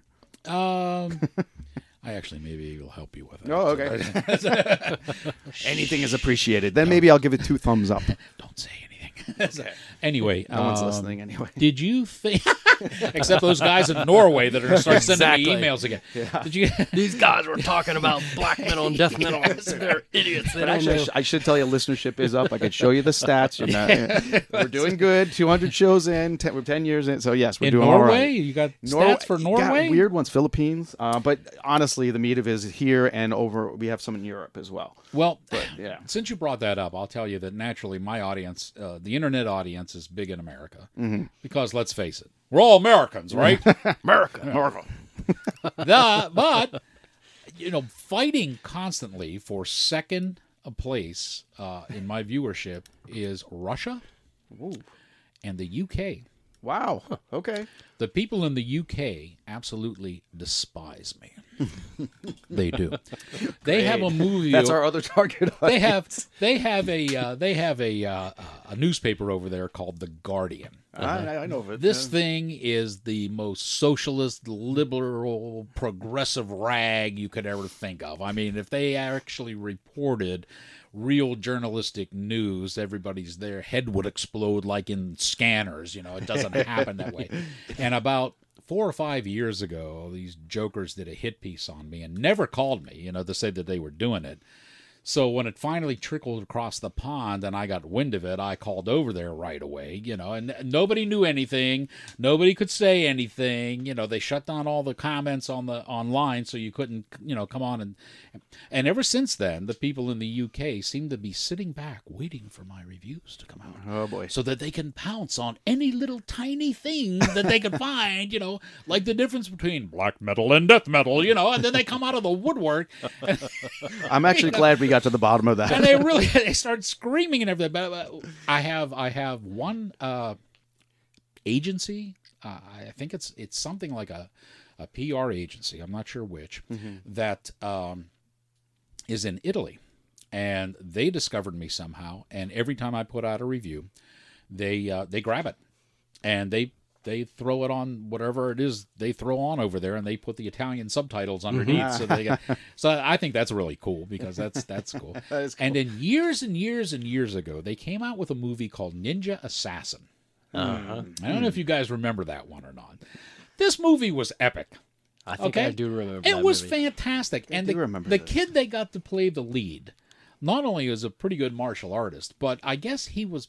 S5: Um, [LAUGHS] actually maybe will help you with it.
S3: Oh, okay. [LAUGHS] Anything is appreciated. Then maybe I'll give it two thumbs up. [LAUGHS]
S5: Don't say anything. [LAUGHS] anyway,
S3: No one's
S5: um,
S3: listening anyway.
S5: Did you think? [LAUGHS] Except those guys in Norway that are going to start sending
S4: Exactly.
S5: me emails again. Did you?
S4: These guys were talking about black metal and death metal. [LAUGHS] [LAUGHS] They're idiots. They
S3: actually, I, sh- I should tell you, listenership is up. I could show you the stats. You're not- we're doing good. 200 shows in. 10, we're 10 years in. So yes, we're
S5: In
S3: doing all
S5: Norway,
S3: right.
S5: you got
S3: Norway-
S5: stats for
S3: got
S5: Norway.
S3: weird ones, Philippines. Uh, but honestly, the meat of it is here and over. We have some in Europe as well.
S5: Well,
S3: yeah.
S5: Since you brought that up, I'll tell you that naturally my audience, uh, the internet audience, is big in America.
S3: Mm-hmm.
S5: Because let's face it, we're all Americans, right? [LAUGHS] America, America. [LAUGHS] the, but you know, fighting constantly for second place uh, in my viewership is Russia and the UK.
S3: Wow. [LAUGHS] Okay.
S5: The people in the UK absolutely despise me. they do. They have a movie.
S3: That's our other target.
S5: they have they have a uh, they have a uh, a newspaper over there called the Guardian.
S3: I, I know of it.
S5: This
S3: Uh,
S5: thing is the most socialist, liberal, progressive rag you could ever think of. I mean, if they actually reported real journalistic news, everybody's their head would explode like in scanners. You know, it doesn't [LAUGHS] happen that way. And about four or five years ago, these jokers did a hit piece on me and never called me, you know, to say that they were doing it. So when it finally trickled across the pond and I got wind of it, I called over there right away, you know, and nobody knew anything. Nobody could say anything. You know, they shut down all the comments on the online so you couldn't, you know, come on and and ever since then, the people in the UK seem to be sitting back waiting for my reviews to come out.
S3: Oh boy.
S5: So that they can pounce on any little tiny thing that they can [LAUGHS] find, you know, like the difference between black metal and death metal, you know, and then they come out of the woodwork [LAUGHS]
S3: I'm actually [LAUGHS] glad we got to the bottom of that.
S5: and they [LAUGHS] really they start screaming and everything. But I have I have one uh, agency. Uh, I think it's it's something like a a PR agency. I'm not sure which that um, is in Italy, and they discovered me somehow. And every time I put out a review, they uh, they grab it and they they throw it on whatever it is they throw on over there, and they put the Italian subtitles underneath. so they get, [LAUGHS] so I think that's really cool because that's that's cool. [LAUGHS]
S3: That is
S5: And then years and years and years ago, they came out with a movie called Ninja Assassin.
S4: Uh-huh.
S5: I don't know if you guys remember that one or not. This movie was epic.
S4: I think
S5: Okay,
S4: I do remember.
S5: It
S4: that
S5: was
S4: movie.
S5: fantastic, and
S3: do
S5: the,
S3: remember
S5: the kid they got to play the lead, not only was a pretty good martial artist, but I guess he was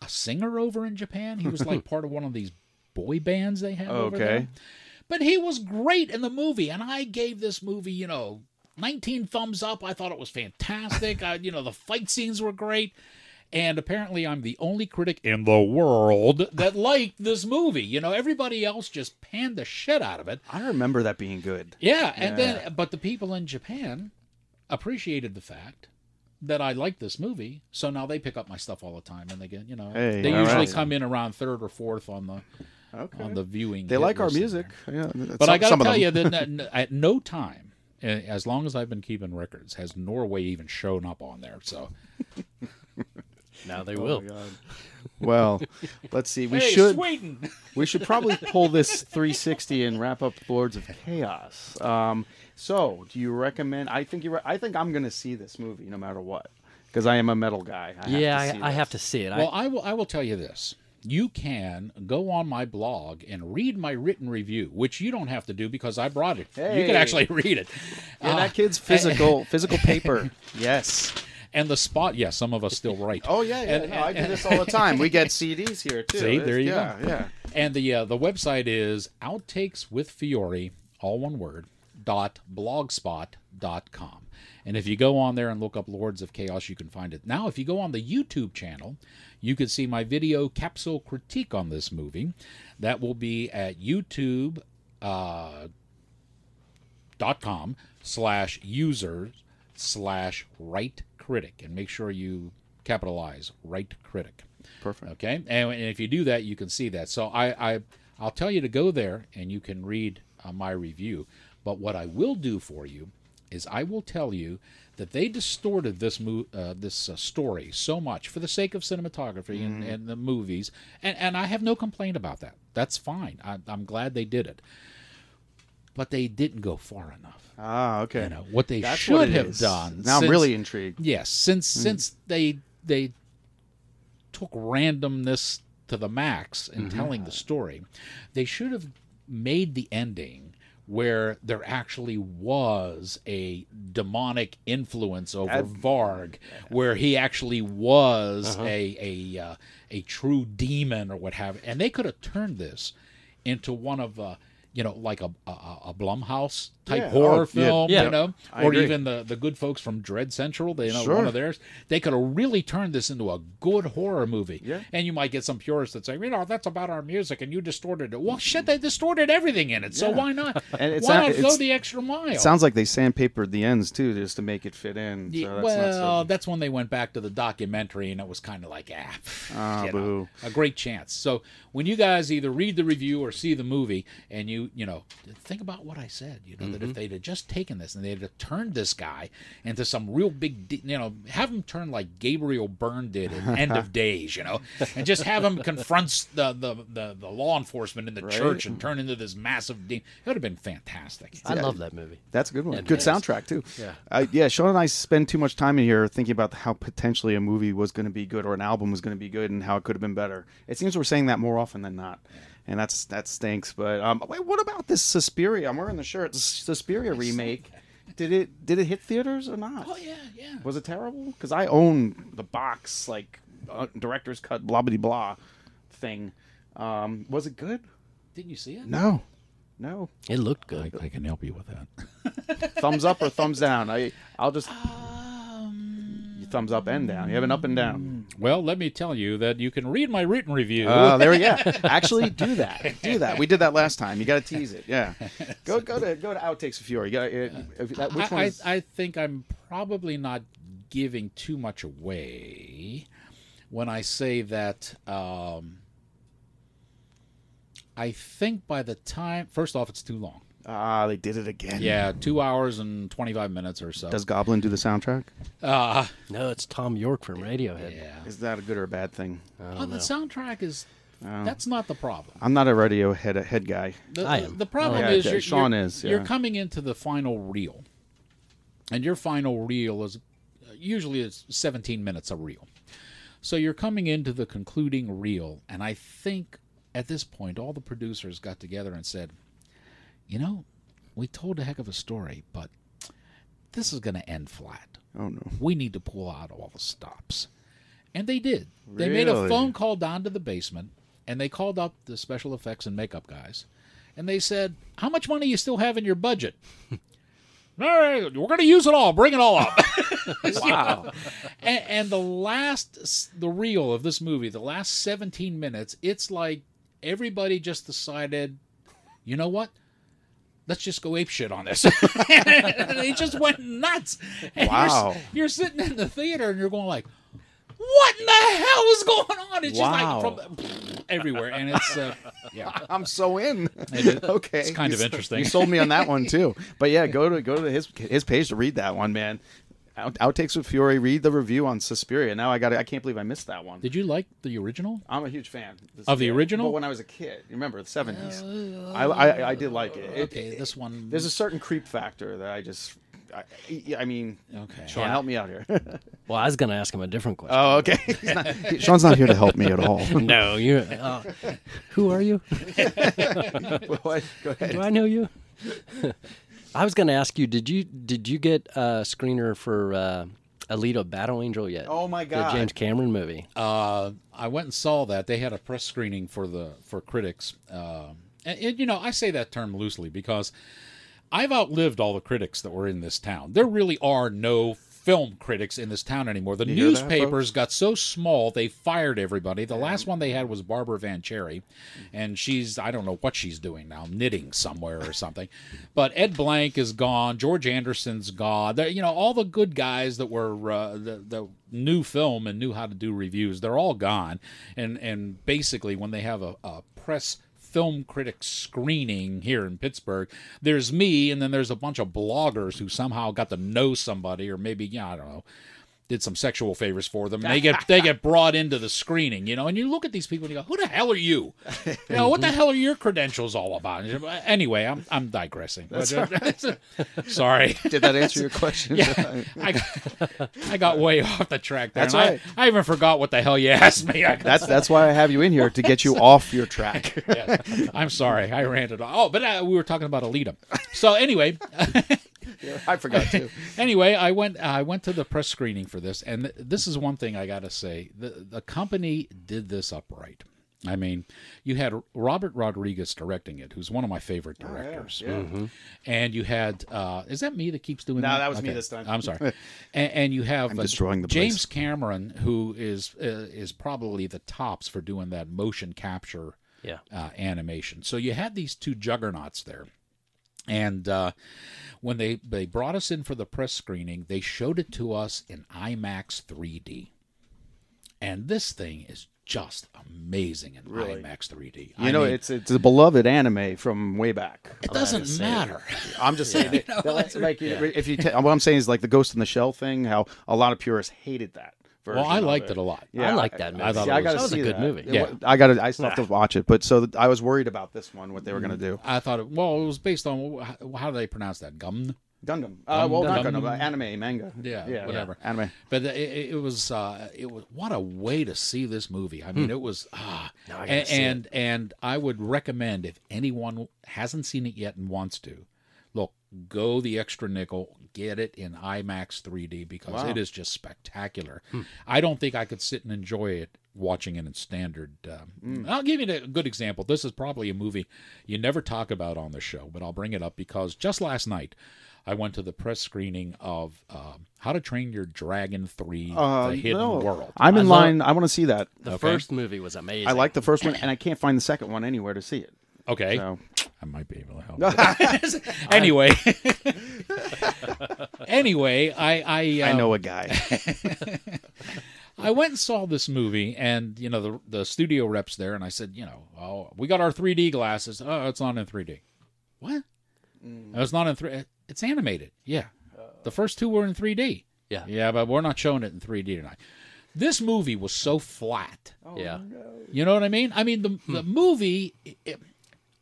S5: a singer over in Japan. He was like [LAUGHS] part of one of these boy bands they have over
S3: Okay.
S5: there. But he was great in the movie, and I gave this movie, you know, 19 thumbs up. I thought it was fantastic. I, you know, the fight scenes were great. And apparently, I'm the only critic in the world that liked this movie. You know, everybody else just panned the shit out of it.
S3: I remember that being good.
S5: Yeah, and then but the people in Japan appreciated the fact that I liked this movie, so now they pick up my stuff all the time, and they get you know
S3: Hey,
S5: they usually
S3: right.
S5: come in around third or fourth on the
S3: Okay.
S5: on the viewing.
S3: they like our music.
S5: there.
S3: Yeah,
S5: But I got to tell
S3: them.
S5: you that [LAUGHS] at no time, uh, as long as I've been keeping records, has Norway even shown up on there. So [LAUGHS]
S4: Now they
S3: Oh
S4: will.
S3: my God. Well, [LAUGHS] let's see. We
S5: hey,
S3: should
S5: Sweden.
S3: we should probably pull this 360 and wrap up Lords of Chaos. Um, so, do you recommend? I think you. I think I'm going to see this movie no matter what because I am a metal guy. I
S4: yeah,
S3: have to see
S4: I, I have to see it.
S5: Well,
S4: I,
S5: I will. I will tell you this. You can go on my blog and read my written review, which you don't have to do because I brought it. You can actually [LAUGHS] read it.
S3: Yeah,
S5: Uh,
S3: that kid's physical [LAUGHS] physical paper. Yes.
S5: and the spot. Yeah, some of us still write.
S3: Oh yeah, yeah.
S5: And-
S3: no, I do this all the [LAUGHS] time. We get CDs here too.
S5: See, there you
S3: yeah,
S5: go.
S3: Yeah.
S5: And the uh, the website is outtakes with Fiore, all one word, dot blogspot dot com. And if you go on there and look up Lords of Chaos, you can find it. Now, if you go on the YouTube channel, you can see my video capsule critique on this movie. That will be at YouTube. Uh, dot com slash users slash right critic and make sure you capitalize right critic
S3: Perfect.
S5: okay and, and if you do that you can see that so i, I i'll tell you to go there and you can read uh, my review but what i will do for you is i will tell you that they distorted this mo- uh, this uh, story so much for the sake of cinematography and, and the movies and, and i have no complaint about that that's fine I, i'm glad they did it but they didn't go far enough
S3: Ah, okay.
S5: you know what they
S3: That's
S5: should
S3: what
S5: have
S3: is.
S5: done
S3: Now I'm really intrigued.
S5: Yes, since
S3: Hmm.
S5: since they they took randomness to the max in telling the story. They should have made the ending where there actually was a demonic influence over Varg, [LAUGHS] where he actually was a a uh, a true demon or what have, and they could have turned this into one of uh, you know like a a, a Blumhouse type
S3: Yeah.
S5: horror
S3: Oh,
S5: film,
S4: Yeah.
S5: you know,
S3: I
S5: or
S3: agree.
S5: even the the good folks from Dread Central, they you know
S3: Sure.
S5: one of theirs. They could have really turned this into a good horror movie.
S3: Yeah.
S5: And you might get some purists that say, you know, that's about our music and you distorted it. Well, shit, they distorted everything in it. So
S3: Yeah.
S5: why not? [LAUGHS]
S3: And it's
S5: why
S3: not-
S5: not go
S3: it's-
S5: the extra mile?
S3: It sounds like they sandpapered the ends too, just to make it fit in. So
S5: Yeah,
S3: that's
S5: well,
S3: not so...
S5: that's when they went back to the documentary, and it was kind of like, ah, pff,
S3: Ah,
S5: you know,
S3: boo.
S5: a great chance. So when you guys either read the review or see the movie, and you, you know, think about what I said. You know, that
S3: Mm-hmm.
S5: if they'd have just taken this and they'd have turned this guy into some real big, de- you know, have him turn like Gabriel Byrne did in [LAUGHS] End of Days, you know, and just have him confronts the the, the, the law enforcement in the church and turn into this massive. De- it would have been fantastic.
S4: I love that movie.
S3: That's a good one.
S4: It
S3: good
S4: is.
S3: soundtrack too.
S4: Yeah.
S3: Uh, yeah. Sean and I spend too much time in here thinking about how potentially a movie was going to be good or an album was going to be good and how it could have been better. It seems we're saying that more often than not, and that's that stinks. But um, wait, what about this Suspiria? I'm wearing the shirt. The Suspiria remake. Did it did it hit theaters or not?
S5: Oh yeah, yeah.
S3: Was it terrible? Because I own the box like uh, director's cut blah blah blah thing. Um, was it good?
S5: Didn't you see it?
S3: No, no.
S4: It looked good.
S5: I, I can help you with that. [LAUGHS]
S3: thumbs up or thumbs down? I I'll just
S5: Um,
S3: you thumbs up and down. You have an up and down.
S5: Well, let me tell you that you can read my written review.
S3: Oh, there we go. [LAUGHS] Actually, do that. Do that. We did that last time. You got to tease it. Yeah. [LAUGHS] Go go to go to outtakes of Fiore. You got if which one
S5: I,
S3: is?
S5: I, I think I'm probably not giving too much away when I say that. Um, I think by the time, first off, it's too long.
S3: Ah, they did it again.
S5: Yeah, two hours and 25 minutes or so.
S3: Does Goblin do the soundtrack?
S5: uh,
S4: No, it's Thom Yorke from Radiohead.
S5: yeah.
S3: Is that a good or a bad thing?
S5: Oh, the soundtrack is, that's not the problem.
S3: I'm not a Radiohead head head guy.
S5: The,
S4: I am.
S5: The problem
S3: Oh, yeah,
S5: is
S3: yeah,
S5: you're,
S3: Sean
S5: you're-
S3: is,
S5: You're coming into the final reel, and your final reel is usually it's 17 minutes a reel. So you're coming into the concluding reel, and I think at this point all the producers got together and said, "You know, we told a heck of a story, but this is going to end flat.
S3: Oh no.
S5: We need to pull out all the stops." And they did. They made a phone call down to the basement, and they called up the special effects and makeup guys, and they said, "How much money you still have in your budget?" [LAUGHS] all right, we're going to use it all. Bring it all up. [LAUGHS] wow. and, and the last, the reel of this movie, the last 17 minutes, it's like everybody just decided, you know what? Let's just go ape shit on this. [LAUGHS] they just went nuts. And you're
S3: Wow.
S5: You're, sitting in the theater and you're going like, what in the hell is going on? It's
S3: Wow.
S5: just like from [LAUGHS] everywhere. And it's, uh, yeah. [LAUGHS]
S3: I'm so in.
S5: It-
S3: okay,
S5: it's kind
S3: You
S5: of interesting.
S3: You sold me on that one too. But yeah, go to go to his his page to read that one, man. Out, outtakes with Fiore. Read the review on Suspiria. Now I got. I can't believe I missed that one.
S5: Did you like the original?
S3: I'm a huge fan
S5: Of the original?
S3: But when I was a kid, you remember the '70s. I, I I did like it. It-
S5: Okay,
S3: it-
S5: this one.
S3: There's a certain creep factor that I just. I, I- I mean,
S5: Okay.
S3: Sean, help me out here. [LAUGHS]
S4: Well, I was going to ask him a different question.
S3: oh, okay. [LAUGHS] He's not, he- Sean's not here to help me at all. [LAUGHS]
S4: no, you. Uh, who are you?
S3: What? Go ahead.
S4: Do I know you? I was going to ask you. Did you did you get a screener for uh, Alita Battle Angel yet?
S3: Oh, my god, The
S4: James Cameron movie.
S5: Uh, I went and saw that. They had a press screening for the for critics. Um and, and, you know, I say that term loosely because I've outlived all the critics that were in this town. There really are no film critics in this town anymore. The
S3: You hear that,
S5: newspapers got so small they fired everybody. The last one they had was Barbara Vancheri, and she's I don't know what she's doing now, knitting somewhere or something. But Ed Blank is gone. George Anderson's gone. They're- you know, all the good guys that were uh, the the new film and knew how to do reviews, they're all gone. And and basically, when they have a, a press film critic screening here in Pittsburgh, there's me, and then there's a bunch of bloggers who somehow got to know somebody, or maybe, yeah, I don't know. Did some sexual favors for them. And they get they get brought into the screening, you know. And you look at these people and you go, "Who the hell are you? [LAUGHS] You know, what the hell are your credentials all about?" Anyway, I'm I'm digressing. But, uh, [LAUGHS] sorry.
S3: Did that answer your question?
S5: Yeah, [LAUGHS] I, I got way off the track there.
S3: That's
S5: and I-
S3: right.
S5: I, even forgot what the hell you asked me.
S3: That's that's why I have you in here to get you off your track.
S5: yes. I'm sorry, I ranted. Oh, but uh, we were talking about Alita. So anyway, [LAUGHS]
S3: I forgot to. [LAUGHS]
S5: anyway, I went. I went to the press screening for this, and th- this is one thing I got to say: the the company did this upright. I mean, you had Robert Rodriguez directing it, who's one of my favorite
S3: Oh,
S5: directors, Mm-hmm. and you had uh, is that me that keeps doing
S3: No,
S5: that?
S3: that was me this time.
S5: I'm sorry, [LAUGHS] and, and you have
S3: I'm
S5: uh,
S3: destroying the
S5: James
S3: place.
S5: Cameron, who is uh, is probably the tops for doing that motion capture
S4: Yeah.
S5: uh, animation. So you had these two juggernauts there. And uh, when they, they brought us in for the press screening, they showed it to us in IMAX 3D. And this thing is just amazing in IMAX 3D.
S3: You
S5: I
S3: know,
S5: mean,
S3: it's it's a beloved anime from way back.
S5: it doesn't matter.
S3: I'm just saying, [LAUGHS] that- that, like, like, if you ta- what I'm saying is like the Ghost in the Shell thing, how a lot of purists hated that.
S5: Well, I liked it a lot.
S4: I liked that movie.
S5: I thought
S3: See,
S5: it
S3: I
S5: was-
S3: gotta
S4: That was a good
S3: that.
S4: movie.
S3: It
S5: Yeah.
S3: wa- I got to. I still have to watch it, but so th- I was worried about this one, what they were
S5: Mm.
S3: going to do.
S5: I thought it, well, it was based on, how, how do they pronounce that? Gum?
S3: Gundam. Uh, well, not
S5: Gundam.
S3: Gundam. uh, anime, manga.
S5: Yeah,
S3: yeah,
S5: whatever.
S3: Anime.
S5: But it, it it was uh, it was what a way to see this movie. I mean, it was ah,
S4: Now
S5: and and, and I would recommend if anyone hasn't seen it yet and wants to, look, go the extra nickel, get it in IMAX 3D because it is just spectacular. I don't think I could sit and enjoy it watching it in standard. Um, I'll give you a good example. This is probably a movie you never talk about on the show, but I'll bring it up because just last night. I went to the press screening of um, How to Train Your Dragon 3
S3: Uh,
S5: The Hidden
S3: no.
S5: World.
S3: I'm in
S4: I love-
S3: line. I want to see that.
S4: The
S5: Okay.
S4: first movie was amazing.
S3: I like the first one, and I can't find the second one anywhere to see it.
S5: Okay.
S3: So
S5: I might be able to help. [LAUGHS] [LAUGHS] anyway. [LAUGHS] anyway, I I, uh,
S3: I know a guy.
S5: I went and saw this movie, and you know the the studio reps there, and I said, you know, oh, we got our 3D glasses. Oh, it's not in 3D. What?
S3: Mm.
S5: No, It's not in 3. It's animated. Yeah, the first two were in 3D.
S4: Yeah.
S5: Yeah, but we're not showing it in 3D tonight. This movie was so flat.
S4: yeah.
S5: You know what I mean? I mean the the movie. It,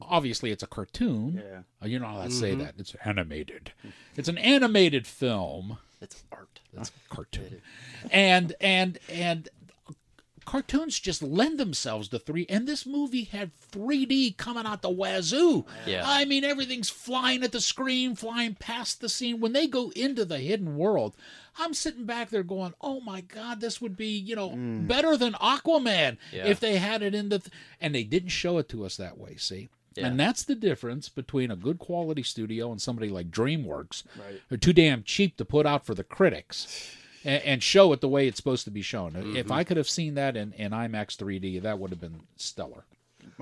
S5: obviously, it's a cartoon.
S3: Yeah.
S5: Uh, You're not allowed to say that. It's animated. It's an animated film.
S4: It's art.
S5: It's a [LAUGHS] cartoon, and and and cartoons just lend themselves to three. And this movie had 3D coming out the wazoo.
S4: Yeah.
S5: I mean everything's flying at the screen, flying past the scene. When they go into the hidden world, I'm sitting back there going, "Oh my God, this would be you know better than Aquaman
S4: Yeah.
S5: if they had it in the." Th-. And they didn't show it to us that way. See. And that's the difference between a good quality studio and somebody like DreamWorks. Right. They're too damn cheap to put out for the critics and, and show it the way it's supposed to be shown. If
S4: Mm-hmm.
S5: I could have seen that in, in IMAX 3D, that would have been stellar.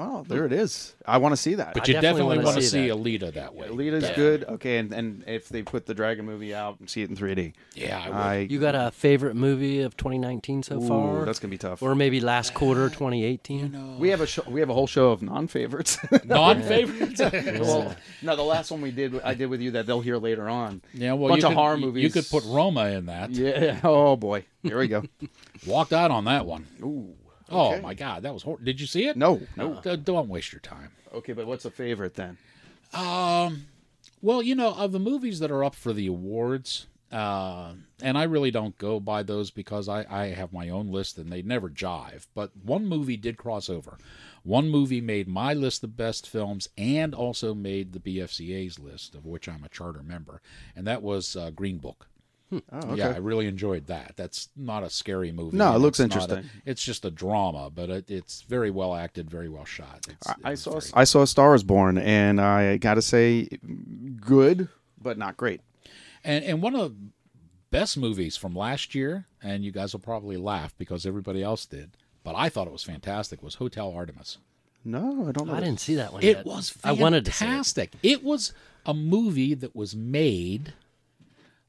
S3: Well, there it is. I want to see that.
S5: But
S4: I
S5: you
S4: definitely
S5: definitely,
S4: wanna see
S5: see. Alita that way.
S3: Alita's
S4: Yeah.
S3: good. Okay, and, and if they put the Dragon movie out and see it in 3D,
S5: Yeah, I would.
S3: I
S4: You got a favorite movie of 2019 so
S3: Ooh,
S4: far?
S3: that's gonna be tough.
S4: Or maybe last quarter 2018?
S3: we have a show, we have a whole show of non-favorites. [LAUGHS]
S5: Non-favorites. [LAUGHS]
S3: well, no, the last one we did, I did with you that they'll hear later on.
S5: yeah, well,
S3: bunch
S5: you
S3: of
S5: could,
S3: horror movies.
S5: You could put Roma in that.
S3: Yeah. [LAUGHS] Oh boy. Here we go.
S5: Walked out on that one.
S3: Ooh.
S5: Oh my God, that was horrible. Did you see it?
S3: No. No.
S5: D- Don't waste your time.
S3: Okay, but what's a favorite then?
S5: Um, well, you know, of the movies that are up for the awards, uh, and I really don't go by those because I, I have my own list and they never jive. But one movie did cross over. One movie made my list the best films and also made the BFCA's list, of which I'm a charter member, and that was uh, Green Book. Hmm.
S3: Oh, okay.
S5: Yeah, I really enjoyed that. That's not a scary movie.
S3: No, it looks
S5: it's not a-
S3: interesting.
S5: it's just a drama, but it, it's very well acted, very well shot. It's,
S3: I, I saw
S5: very-
S3: I saw Star is Born, and I got to say, good, but not great.
S5: And and one of the best movies from last year, and you guys will probably laugh because everybody else did, but I thought it was fantastic. Was Hotel Artemis?
S3: No, I don't know.
S4: I didn't see that one
S5: It
S4: yet.
S5: was
S4: I wanted to see it.
S5: fantastic. It was a movie that was made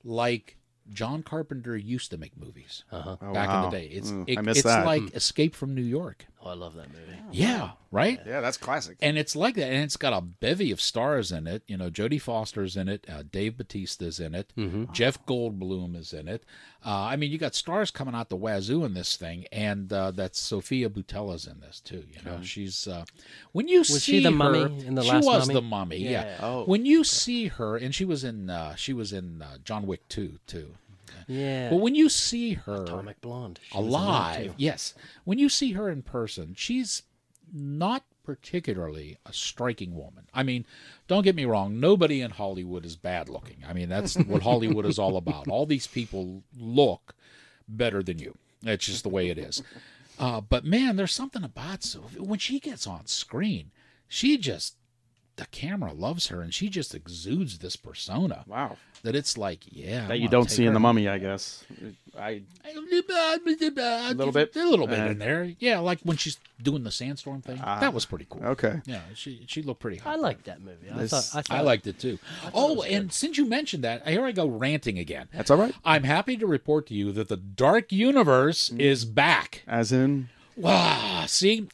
S5: like John Carpenter used to make movies
S4: Uh-huh.
S3: Oh,
S5: back
S3: wow.
S5: in the day. It's
S3: Mm,
S5: it-
S3: I missed
S5: it's
S3: that.
S5: like Escape from New York.
S4: Oh, I love that movie.
S5: Yeah, right.
S3: Yeah, that's classic.
S5: And it's like that, and it's got a bevy of stars in it. You know, Jodie Foster's in it, uh, Dave Bautista's in it, Jeff Goldblum is in it. Uh, I mean, you got stars coming out the wazoo in this thing, and uh, that's Sofia Boutella's in this too. You know, she's uh, when you
S4: Was
S5: see
S4: she the
S5: her,
S4: mummy in the
S5: she was
S4: Mummy?
S5: the mummy. Yeah.
S4: Yeah.
S3: Oh.
S5: When you see her, and she was in uh, she was in uh, John Wick two too.
S4: Yeah.
S5: But when you see her
S4: Atomic Blonde. She was in that,
S5: alive. Yes. When you see her in person, she's not particularly a striking woman. I mean, don't get me wrong, nobody in Hollywood is bad looking. I mean, that's [LAUGHS] what Hollywood is all about. All these people look better than you. That's just the way it is. Uh, but man, there's something about Sophie. When she gets on screen, she just, the camera loves her and she just exudes this persona
S3: wow.
S5: that it's like, yeah. I
S3: That you don't see in the mummy, I guess. I
S5: a little
S3: bit?
S5: a little bit
S3: Uh,
S5: in there. Yeah, like when she's doing the sandstorm thing. that was pretty cool.
S3: okay.
S5: Yeah, she she looked pretty
S4: I
S5: hot.
S4: liked that movie. I
S3: This-
S4: thought. I, thought,
S5: I liked it too. Oh, and since you mentioned that, here I go ranting again.
S3: That's all right.
S5: I'm happy to report to you that the Dark Universe
S3: Mm.
S5: is back.
S3: As in,
S5: Wow, see,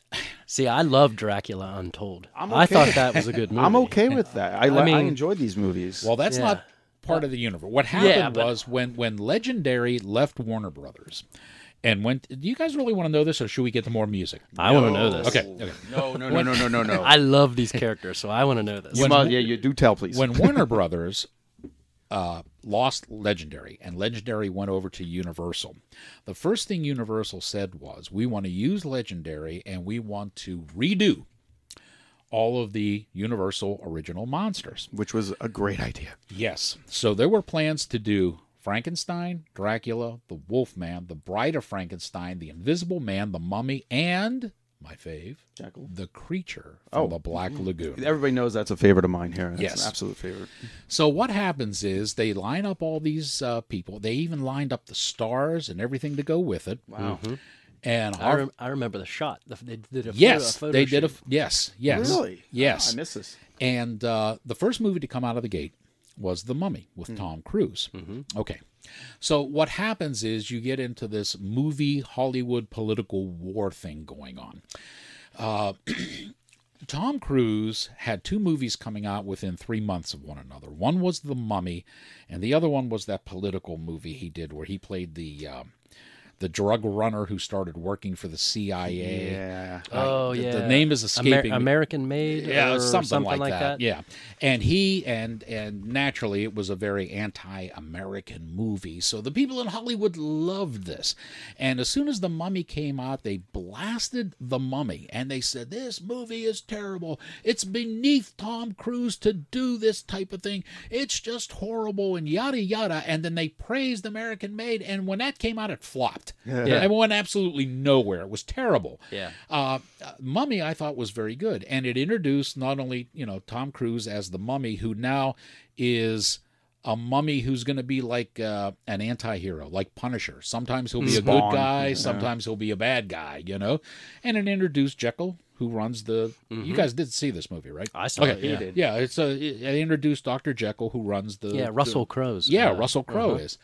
S4: See, I love Dracula Untold.
S3: I'm
S4: I thought that was a good [LAUGHS] movie.
S3: I'm okay with that. I, li- I,
S4: mean-
S3: enjoyed these movies.
S5: well, that's
S4: Yeah.
S5: not part of the universe. What happened
S4: Yeah, but-
S5: was when when Legendary left Warner Brothers, and went. Do you guys really want to know this, or should we get to more music?
S4: I want to know this.
S5: Okay, okay.
S3: no, no, no, no, no, no, no. [LAUGHS]
S4: I love these characters, so I want to know this.
S3: You must- yeah, you do tell, please.
S5: when Warner Brothers uh, lost Legendary and Legendary went over to Universal, the first thing Universal said was, "We want to use Legendary and we want to redo all of the Universal original monsters."
S3: which was a great idea.
S5: Yes. So there were plans to do Frankenstein, Dracula, the Wolfman, the Bride of Frankenstein, the Invisible Man, the Mummy, and my fave,
S3: Jackal.
S5: the creature from
S3: Oh.
S5: the Black Lagoon.
S3: Everybody knows that's a favorite of mine here. That's
S5: Yes.
S3: an absolute favorite.
S5: So what happens is they line up all these uh, people. They even lined up the stars and everything to go with it. Wow. And
S4: I, rem- I remember the shot. They did a
S5: yes,
S4: photo, a photo
S5: they did a yes, yes,
S3: Really?
S5: yes.
S3: Ah, I miss this.
S5: And uh, the first movie to come out of the gate was The Mummy with
S3: Hmm.
S5: Tom Cruise.
S3: Mm-hmm.
S5: Okay. So what happens is you get into this movie Hollywood political war thing going on. Uh, [CLEARS THROAT] Tom Cruise had two movies coming out within three months of one another. One was The Mummy, and the other one was that political movie he did where he played the um, the drug runner who started working for the CIA.
S3: Yeah.
S4: Oh
S5: the-
S4: yeah.
S5: the name is
S4: Amer-
S5: escaping me.
S4: American Made.
S5: Yeah,
S4: or
S5: something, like, that.
S4: that.
S5: Yeah, and he and and naturally it was a very anti-American movie, so the people in Hollywood loved this. And as soon as the Mummy came out, they blasted the Mummy, and they said this movie is terrible. It's beneath Tom Cruise to do this type of thing. It's just horrible and yada yada. And then they praised American Made, and when that came out, it flopped.
S4: Yeah.
S5: It went absolutely nowhere. It was terrible.
S4: Yeah.
S5: Uh, Mummy, I thought was very good, and it introduced not only you know Tom Cruise as the Mummy, who now is a mummy who's going to be like uh, an anti-hero, like Punisher. Sometimes he'll be a good guy,
S3: Yeah.
S5: sometimes he'll be a bad guy, you know. And it introduced Jekyll, who runs the. You guys did see this movie, right?
S4: I saw
S5: okay.
S4: it, yeah.
S5: yeah. It's a. It, it introduced Doctor Jekyll, who runs the.
S4: Yeah, Russell Crowe's.
S5: Yeah,
S4: uh,
S5: Russell Crowe is.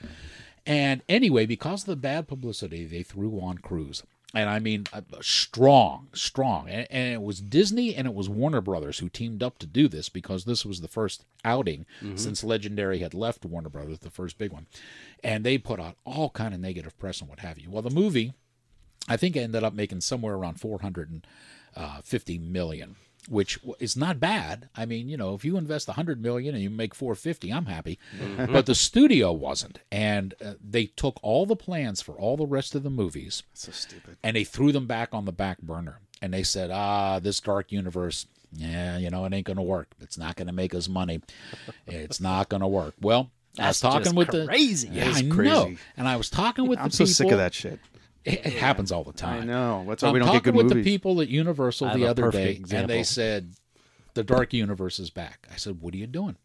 S5: And anyway, because of the bad publicity they threw on Cruise, and I mean uh, strong, strong, and, and it was Disney and it was Warner Brothers who teamed up to do this because this was the first outing since Legendary had left Warner Brothers, the first big one, and they put out all kind of negative press and what have you. Well, the movie, I think, ended up making somewhere around four hundred and uh, fifty million which is not bad. I mean, you know, if you invest 100 million and you make 450, I'm happy. But the studio wasn't, and uh, they took all the plans for all the rest of the movies
S3: So stupid.
S5: and they threw them back on the back burner. And they said, "Ah, this dark universe, yeah, you know, it ain't going to work. It's not going to make us money. It's not going to work." Well, I was talking with the
S4: crazy.
S5: Yeah, I know. And I was talking with
S3: I'm
S5: the
S3: so
S5: people.
S3: sick of that shit.
S5: It, it happens all the time.
S3: I know. That's why
S5: I'm
S3: we don't
S5: talking
S3: get good
S5: with
S3: movies.
S5: the people at Universal the other
S4: perfect
S5: day, and they said the Dark Universe is back. I said, "What are you doing?"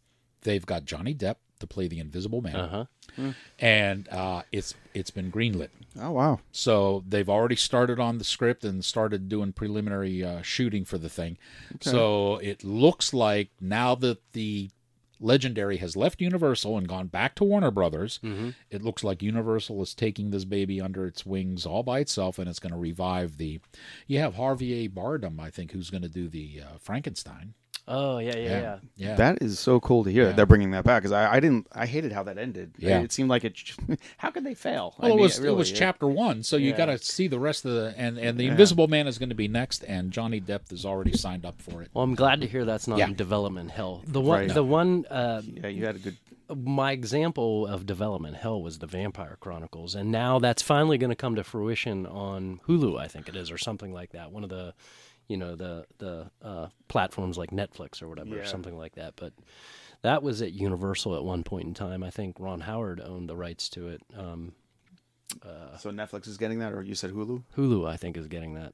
S5: They've got Johnny Depp to play the Invisible Man,
S4: Uh-huh.
S5: and uh, it's it's been greenlit.
S3: Oh wow.
S5: So they've already started on the script and started doing preliminary uh, shooting for the thing. So it looks like now that the Legendary has left Universal and gone back to Warner Brothers.
S4: Mm-hmm.
S5: It looks like Universal is taking this baby under its wings all by itself, and it's going to revive the. You have Javier Bardem, I think, who's going to do the uh, Frankenstein.
S4: Oh yeah, yeah, yeah.
S5: yeah.
S6: That is so cool to hear
S5: Yeah.
S6: that they're bringing that back because I, I didn't I hated how that ended.
S5: Yeah.
S6: it seemed like it. [LAUGHS] How could they fail? I
S5: Well,
S6: mean,
S5: it was
S6: really,
S5: it was chapter one, so you got to see the rest of the and and the Invisible Man is going to be next, and Johnny Depp is already signed up for it.
S4: Well, I'm glad to hear that's not
S5: Yeah.
S4: in development hell. The one,
S6: Right.
S4: the one, uh,
S6: Yeah, you had a good.
S4: my example of development hell was the Vampire Chronicles, and now that's finally going to come to fruition on Hulu, I think it is, or something like that. One of the, you know, the the uh, platforms like Netflix or whatever, or something like that. But that was at Universal at one point in time. I think Ron Howard owned the rights to it. Um,
S6: So Netflix is getting that, or you said Hulu?
S4: Hulu, I think, is getting that.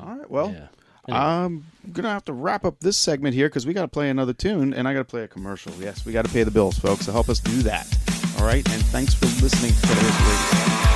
S6: All right. Well,
S4: Yeah.
S6: I'm gonna have to wrap up this segment here because we got to play another tune and I got to play a commercial. Yes, we got to pay the bills, folks. So help us do that. All right. And thanks for listening to Whistle Radio.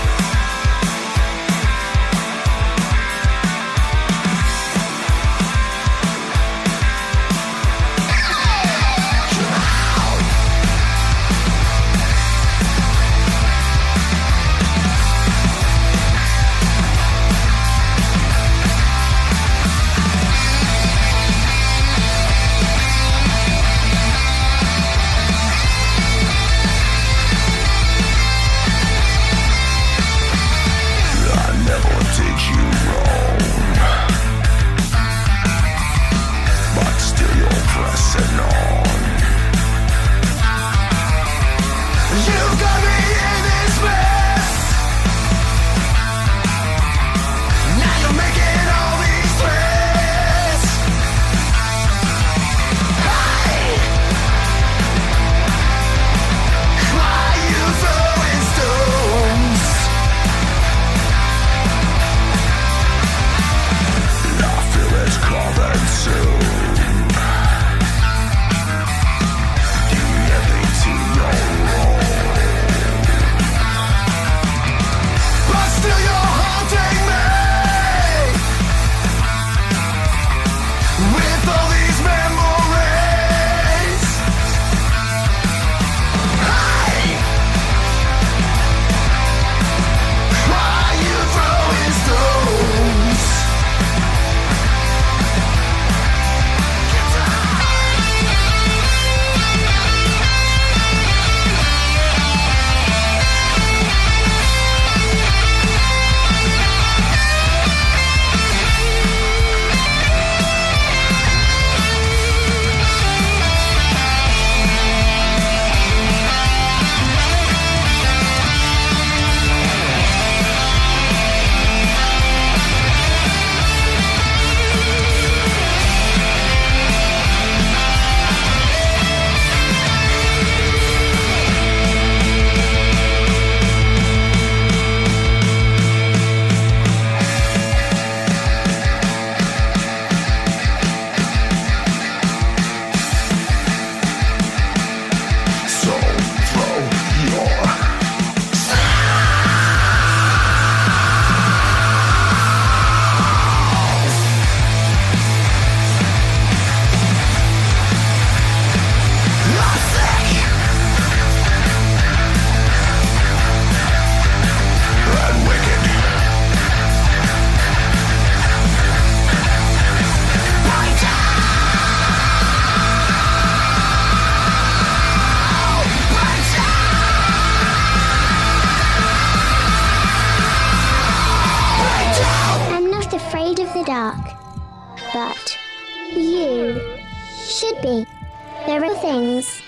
S7: There are things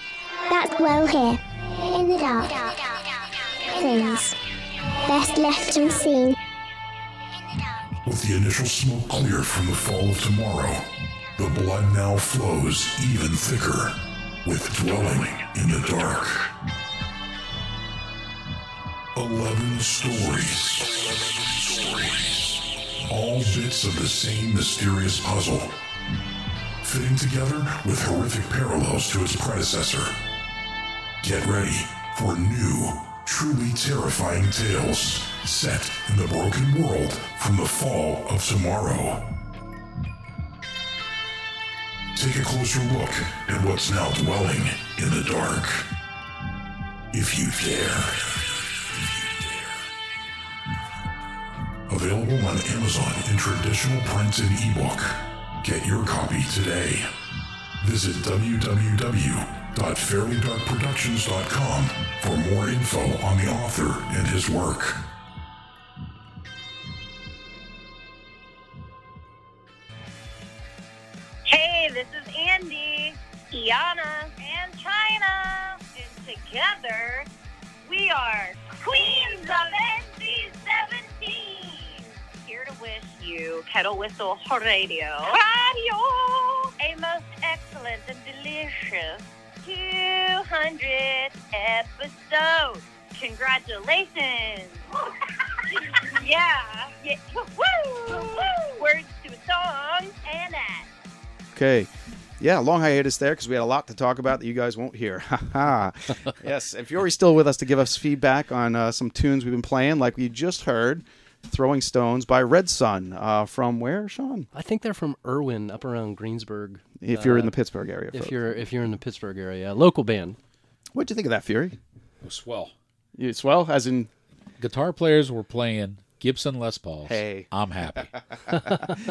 S7: that dwell here in the dark. Things best left unseen.
S8: With the initial smoke cleared from the fall of tomorrow, the blood now flows even thicker with dwelling in the dark. Eleven stories. All bits of the same mysterious puzzle, fitting together with horrific parallels to its predecessor. Get ready for new, truly terrifying tales set in the broken world from the fall of tomorrow. take a closer look at what's now dwelling in the dark. If you dare. Available on Amazon in traditional print and ebook. Get your copy today. Visit www.fairlydarkproductions.com for more info on the author and his work.
S9: Hey, this is Andy, Iana, and China. And together, we are Queens of NC17. Here wish you Kettle Whistle Radio. Radio! A most excellent and delicious 200 episodes. Congratulations! [LAUGHS] yeah. yeah. Woo! Words to a song and that.
S3: Okay. Yeah, long hiatus there because we had a lot to talk about that you guys won't hear. [LAUGHS] Haha. [LAUGHS] yes, and Fiore's still with us to give us feedback on uh, some tunes we've been playing, like we just heard, "Throwing Stones" by Red Sun uh, from where, Sean?
S4: I think they're from Irwin, up around Greensburg.
S3: If you're in
S4: Uh,
S3: the Pittsburgh area,
S4: if
S3: folks.
S4: you're if you're in the Pittsburgh area, local band.
S3: What'd you think of that, Fiore?
S5: It was swell.
S3: You swell, as in
S5: Guitar players were playing Gibson Les Pauls.
S3: Hey.
S5: I'm happy. [LAUGHS] [LAUGHS]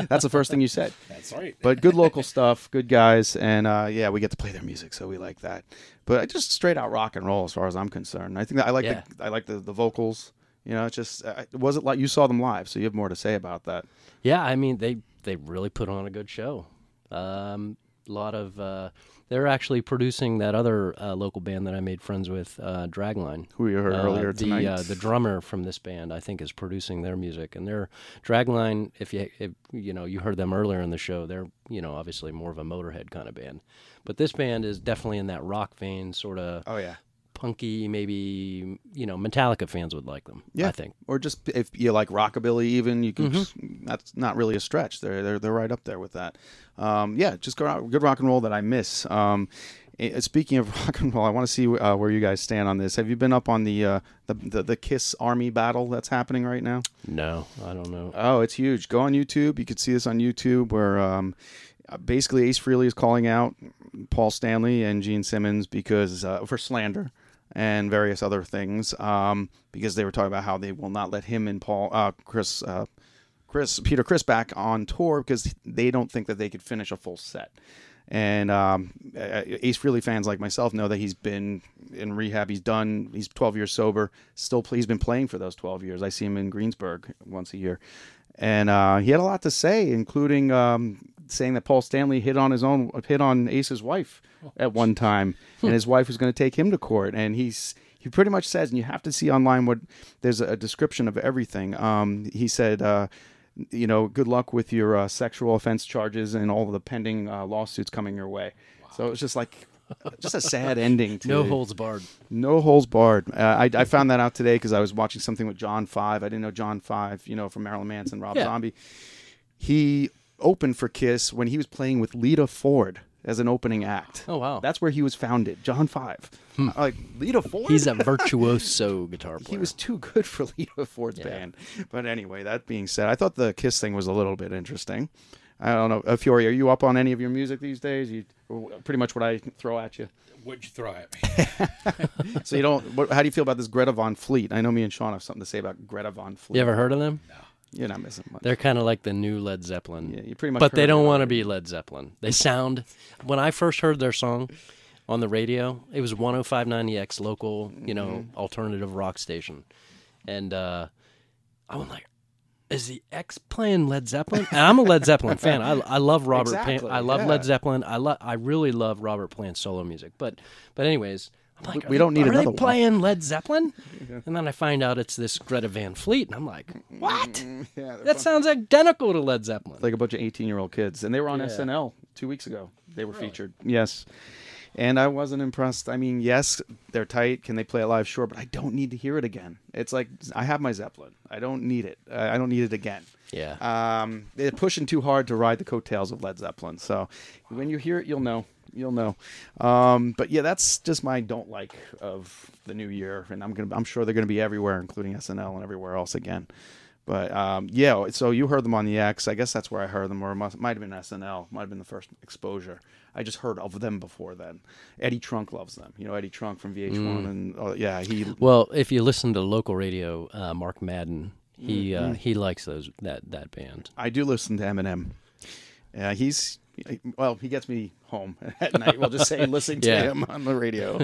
S3: that's the first thing you said.
S5: That's right.
S3: But good local stuff, good guys, and uh, yeah, we get to play their music, so we like that. But just straight out rock and roll, as far as I'm concerned. I think that I like
S4: Yeah.
S3: the I like the, the vocals. You know, it's just uh, it wasn't like you saw them live, so you have more to say about that.
S4: Yeah, I mean they they really put on a good show. Um, a lot of uh, they're actually producing that other uh, local band that I made friends with, uh, Dragline.
S3: Who you heard
S4: Uh,
S3: earlier
S4: the
S3: tonight.
S4: uh, the drummer from this band, I think, is producing their music, and their Dragline. If you if, you know you heard them earlier in the show, they're you know obviously more of a Motorhead kind of band, but this band is definitely in that rock vein, sort of
S3: oh yeah,
S4: punky. Maybe you know Metallica fans would like them.
S3: yeah.
S4: I think.
S3: or just if you like rockabilly, even you can.
S4: Mm-hmm.
S3: Just, that's not really a stretch. They're they're they're right up there with that. Um, yeah, just good rock and roll that I miss. Um, eh, speaking of [LAUGHS] rock and roll, I want to see uh, where you guys stand on this. Have you been up on the, uh, the the the Kiss Army battle that's happening right now?
S4: No, I don't know.
S3: Oh, it's huge. Go on YouTube. You can see this on YouTube where um, uh, basically Ace Frehley is calling out Paul Stanley and Gene Simmons because uh, for slander and various other things um, because they were talking about how they will not let him and Paul uh, Criss uh, Criss Peter Criss back on tour because they don't think that they could finish a full set. And um, Ace Frehley fans like myself know that he's been in rehab. He's done. He's 12 years sober. Still, he's been playing for those 12 years. I see him in Greensburg once a year, and uh, he had a lot to say, including um, saying that Paul Stanley hit on his own hit on Ace's wife at one time, [LAUGHS] and his wife was going to take him to court. And he's he pretty much says, and you have to see online what there's a description of everything. Um, he said. Uh, you know, good luck with your uh, sexual offense charges and all of the pending uh, lawsuits coming your way. So it was just like, just a sad [LAUGHS] ending. To
S4: No holds barred.
S3: No holds barred. Uh, I, I found that out today because I was watching something with John Five. I didn't know John Five, you know, from Marilyn Manson, Rob
S4: Yeah.
S3: Zombie. He opened for Kiss when he was playing with Lita Ford as an opening act.
S4: Oh, wow.
S3: That's where he was founded, John Five. Like Lita Ford.
S4: He's a [LAUGHS] virtuoso guitar player.
S3: He was too good for [LAUGHS] Lita Ford's
S4: Yeah.
S3: band. But anyway, that being said, I thought the Kiss thing was a little bit interesting. I don't know, uh, Fiore, are you up on any of your music these days? You pretty much what I throw at you.
S5: What'd you throw at me? [LAUGHS]
S3: So you don't. What, how do you feel about this Greta Van Fleet? I know me and Sean have something to say about Greta Van Fleet.
S4: You ever heard of them?
S3: You're not missing much.
S4: They're kind of like the new Led Zeppelin.
S3: Yeah, you pretty much
S4: But they don't want to be Led Zeppelin. They sound. When I first heard their song on the radio, it was 105.90X local, you know,
S3: Mm-hmm.
S4: alternative rock station, and uh, I was like, "Is the X playing Led Zeppelin?" And I'm a Led Zeppelin fan. I, I love [LAUGHS] Robert.
S3: Exactly,
S4: Plant. I love
S3: yeah.
S4: Led Zeppelin. I love. I really love Robert Plant's solo music. But but anyways. I'm like,
S3: We
S4: are
S3: don't
S4: they-
S3: need
S4: are
S3: another
S4: they
S3: one.
S4: playing Led Zeppelin? And then I find out it's this Greta Van Fleet, and I'm like, what? [LAUGHS]
S3: Yeah, they're
S4: That sounds identical to Led Zeppelin.
S3: like a bunch of 18 year old kids and they were on
S4: Yeah.
S3: snl two weeks ago. They were featured. Yes. And i wasn't impressed. I mean yes they're tight. Can they play it live? Sure but i don't need to hear it again. It's like i have my zeppelin. I don't need it. Uh, i don't need it again.
S4: Yeah.
S3: um, they're pushing too hard to ride the coattails of led zeppelin. So when you hear it you'll know you'll know um, but yeah that's just my don't like of the new year and i'm gonna i'm sure they're gonna be everywhere including snl and everywhere else again But um, yeah, so you heard them on the X. I guess that's where I heard them, or it must, might have been SNL. Might have been the first exposure. I just heard of them before then. Eddie Trunk loves them. You know Eddie Trunk from VH1,
S4: Mm.
S3: and oh, yeah, he
S4: Well, if you listen to local radio, uh, Mark Madden, he
S3: Mm-hmm.
S4: uh, he likes those that that band.
S3: I do listen to Eminem. Yeah, he's well, he gets me home [LAUGHS] at night. We'll just say listening to
S4: Yeah.
S3: him on the radio.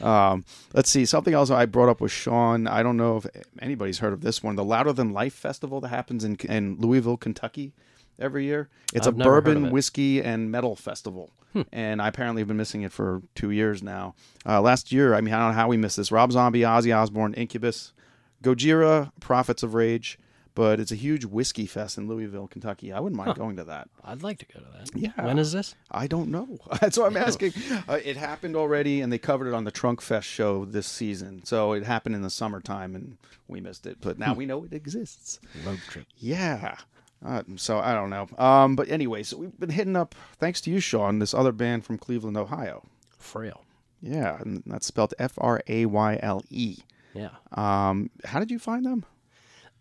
S3: um, let's see something else I brought up with Sean. I don't know if anybody's heard of this one. The Louder Than Life festival that happens in in Louisville, Kentucky, every year. It's
S4: I've
S3: a
S4: never heard of
S3: bourbon,
S4: it.
S3: whiskey, and metal festival. And I apparently have been missing it for two years now. Uh, last year, I mean, I don't know how we missed this. Rob Zombie, Ozzy Osbourne, Incubus, Gojira, Prophets of Rage. But it's a huge whiskey fest in Louisville, Kentucky. I wouldn't mind going to that.
S4: I'd like to go to that.
S3: Yeah.
S4: When is this?
S3: I don't know. [LAUGHS] That's what I'm asking. uh, it happened already, and they covered it on the Trunk Fest show this season. So it happened in the summertime, and we missed it. But now we know it exists.
S4: Road trip.
S3: Yeah. Uh, so I don't know. Um, but anyway, so we've been hitting up, thanks to you, Sean, this other band from Cleveland, Ohio.
S4: Frayle.
S3: Yeah, and that's spelled F R A Y L E.
S4: Yeah.
S3: Um, how did you find them?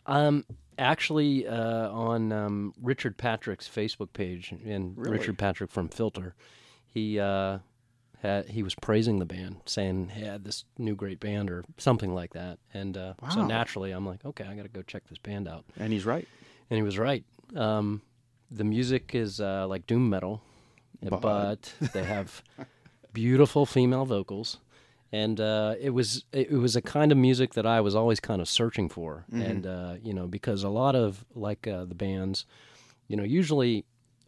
S4: Um, actually, uh, on um, Richard Patrick's Facebook page, and
S3: Really?
S4: Richard Patrick from Filter, he uh, had he was praising the band, saying he had this new great band or something like that. And uh, so naturally, I'm like, okay, I got to go check this band out.
S3: And he's right.
S4: And he was right. Um, the music is uh, like doom metal,
S3: But-
S4: but, they have beautiful female vocals, and uh, it was it, was a kind of music that I was always kind of searching for, and uh, you know because a lot of like uh, the bands, you know, usually.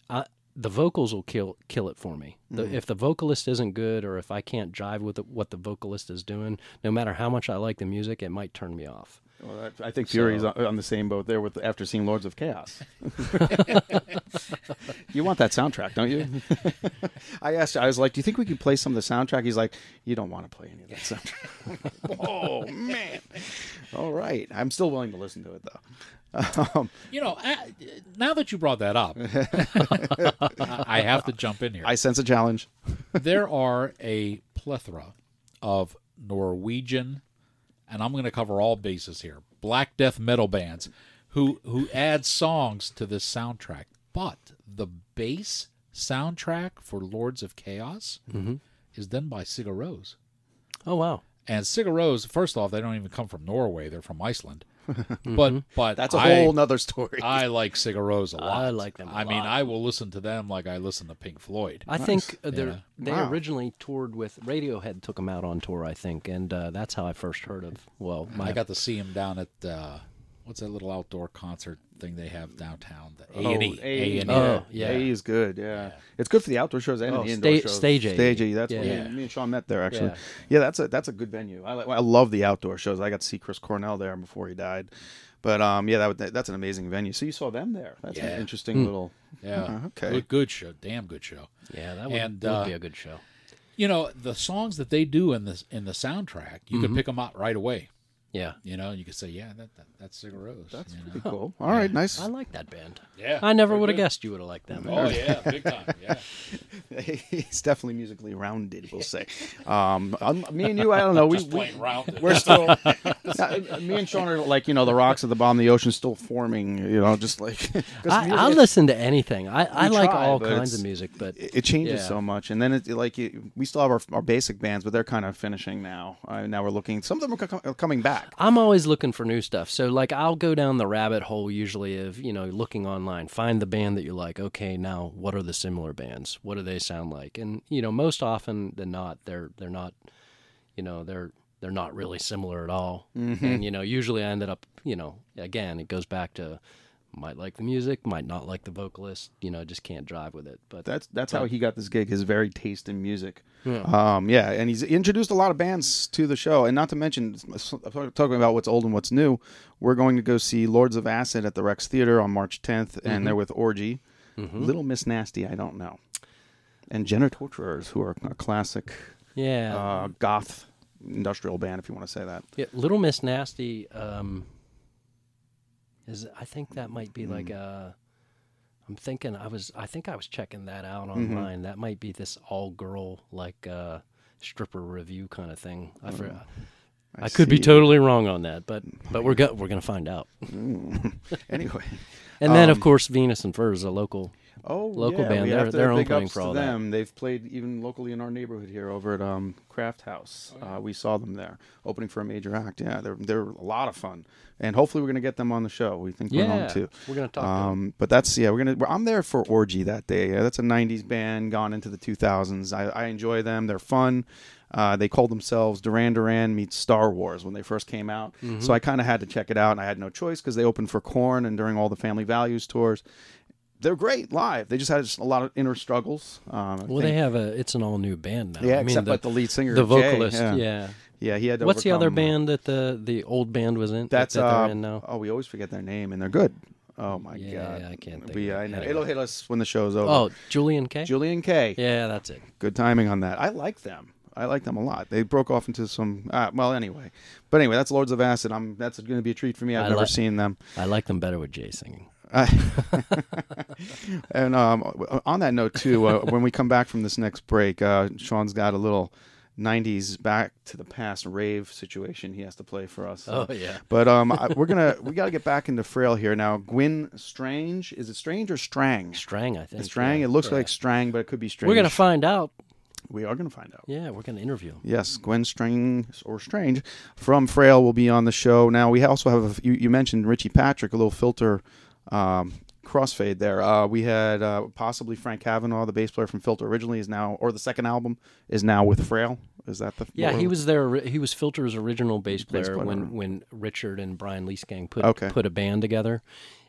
S4: I, the vocals will kill kill it for me. The, If the vocalist isn't good, or if I can't jive with the, what the vocalist is doing, no matter how much I like the music, it might turn me off.
S3: Well, that, I think Fiore's on, on the same boat there with after seeing Lords of Chaos. [LAUGHS] you want that soundtrack, don't you? I asked. I was like, "Do you think we could play some of the soundtrack?" He's like, "You don't want to play any of that soundtrack." [LAUGHS] oh man! All right, I'm still willing to listen to it though. [LAUGHS] Um,
S5: You know, I, now that you brought that up, I have to jump in here.
S3: I sense a challenge.
S5: there are a plethora of Norwegian, and I'm going to cover all bases here. Black death metal bands who who add songs to this soundtrack, but the bass soundtrack for Lords of Chaos mm-hmm. is done by Sigur Rós.
S4: Oh wow!
S5: And Sigur Rós, first off, they don't even come from Norway; they're from Iceland. But but
S3: That's a whole nother story.
S5: I like Sigur Rós a lot.
S4: I like them a
S5: I mean. I will listen to them like I listen to Pink Floyd.
S4: I think uh, they're,
S5: Yeah.
S4: they
S3: Wow.
S4: originally toured with Radiohead. Took them out on tour, I think, and uh, that's how I first heard of. Well, my
S5: I got to see him down at uh, what's that little outdoor concert thing they have downtown? The A
S3: Oh,
S5: and E.
S3: A-
S5: A and E.
S4: Oh, yeah.
S3: A is good. Yeah. it's good for the outdoor shows and
S4: Oh,
S3: the indoor
S4: sta-
S3: shows.
S4: Stage A.
S3: Stage A. That's
S4: Yeah.
S3: where
S5: Yeah.
S3: me and Sean met there actually.
S4: Yeah.
S3: Yeah, that's a that's a good venue. I I love the outdoor shows. I got to see Chris Cornell there before he died. But um, yeah, that, would- that's an amazing venue. So you saw them there. That's an
S5: Yeah.
S3: interesting little.
S5: Yeah.
S3: Uh, okay.
S5: Good, good show. Damn good show.
S4: yeah, that would,
S5: And,
S4: would
S5: uh,
S4: be a good show.
S5: You know the songs that they do in this in the soundtrack, you
S4: Mm-hmm.
S5: can pick them out right away.
S4: Yeah,
S5: You know, you could say, yeah, that, that that's Sigur Rós.
S3: That's
S5: you know?
S3: pretty cool. All right, nice.
S4: I like that band.
S5: Yeah,
S4: I never would have guessed you would have liked them.
S5: Oh yeah, big time. Yeah. [LAUGHS]
S3: He's definitely musically rounded. We'll say. Um, um, me and you, I don't know. We,
S5: Just
S3: we
S5: plain rounded.
S3: we're still. [LAUGHS] Uh, me and Sean are like you know the rocks at the bottom of the ocean still forming. You know, just like. [LAUGHS]
S4: I, I'll listen to anything. I, I like
S3: try,
S4: all kinds of music, but
S3: it it changes
S4: Yeah.
S3: so much and then it like it, we still have our, our basic bands but they're kind of finishing now uh, now we're looking some of them are, co- are coming back
S4: I'm always looking for new stuff. So like I'll go down the rabbit hole usually of, you know, looking online, find the band that you like. Okay, now what are the similar bands? What do they sound like? And you know, most often than not they're they're not you know, they're they're not really similar at all.
S3: Mm-hmm.
S4: And you know, usually I ended up, you know, again, it goes back to might like the music, might not like the vocalist, you know, just can't drive with it. But
S3: that's that's how he got this gig his very taste in music um yeah and he's introduced a lot of bands to the show and not to mention talking about what's old and what's new we're going to go see lords of acid at the rex theater on march 10th and they're with orgy little miss nasty i don't know and Genitorturers, who are a classic
S4: yeah.
S3: uh, goth industrial band, if you want to say that.
S4: Yeah, Little Miss Nasty um, is. I think that might be
S3: Mm.
S4: like a. I'm thinking. I was. I think I was checking that out
S3: Mm-hmm.
S4: online. That might be this all girl like uh, stripper review kind of thing. I forgot. I, could be totally wrong on that, but but we're go- we're gonna find out. [LAUGHS]
S3: Anyway.
S4: And then of
S3: Um,
S4: course Venus and Fur is a local.
S3: Oh,
S4: local
S3: yeah,
S4: band.
S3: We
S4: They're-
S3: have to
S4: they're
S3: big
S4: opening
S3: ups
S4: for
S3: to
S4: all that.
S3: them. They've played even locally in our neighborhood here over at um, Craft House. Uh, we saw them there opening for a major act. Yeah, they're they're a lot of fun, and hopefully we're gonna get them on the show. We think we're
S4: Yeah,
S3: going to.
S4: we're gonna talk to 'em.
S3: Um, but that's yeah, we're gonna. I'm there for Orgy that day. Yeah, that's a '90s band gone into the 2000s. I, I enjoy them. They're fun. Uh, they called themselves Duran Duran meets Star Wars when they first came out.
S4: Mm-hmm.
S3: So I kind of had to check it out, and I had no choice because they opened for Korn and during all the Family Values tours they're great live. They just had just a lot of inner struggles. Um,
S4: Well, they have a. It's an all new band now.
S3: yeah,
S4: I mean,
S3: except
S4: the,
S3: like the lead singer,
S4: the
S3: Jay,
S4: vocalist.
S3: yeah.
S4: yeah.
S3: yeah, he had. To
S4: What's the other
S3: overcome-
S4: band that the the old band was in?
S3: That's
S4: that, that
S3: uh,
S4: they're in now.
S3: oh, we always forget their name, and they're good. Oh my
S4: Yeah,
S3: god, Yeah,
S4: I can't think
S3: We. I know.
S4: Anyway.
S3: It'll hit us when the show's over.
S4: Oh, Julien-K.
S3: Julian K.
S4: Yeah, that's it.
S3: Good timing on that. I like them. I like them a lot. They broke off into some. Uh, well, anyway, but anyway, that's Lords of Acid. I'm. That's going to be a treat for me. I've
S4: I
S3: never
S4: like-
S3: seen them.
S4: I like them better with Jay singing. [LAUGHS]
S3: And um, on that note, too, uh, when we come back from this next break, uh, Sean's got a little '90s back to the past rave situation he has to play for us.
S4: Oh, yeah.
S3: But um, I, we're gonna we got to get back into Frayle here now. Gwyn Strange, is it Strange or Strang?
S4: Strang, I think.
S3: Strang.
S4: yeah.
S3: It looks
S4: Yeah.
S3: like Strang, but it could be Strange.
S4: We're gonna find out.
S3: We are gonna find out.
S4: Yeah, we're gonna interview.
S3: Yes, Gwyn String or Strange from Frayle will be on the show. Now we also have a, you, you mentioned Richie Patrick, a little filter um, crossfade there. Uh, we had uh, possibly Frank Cavanagh, the bass player from Filter, originally is now, or the second album is now with Frayle. Is that the?
S4: Yeah, he was there. He was Filter's original bass player,
S3: Bass player.
S4: when when Richard and Brian Liesegang put
S3: Okay.
S4: put a band together,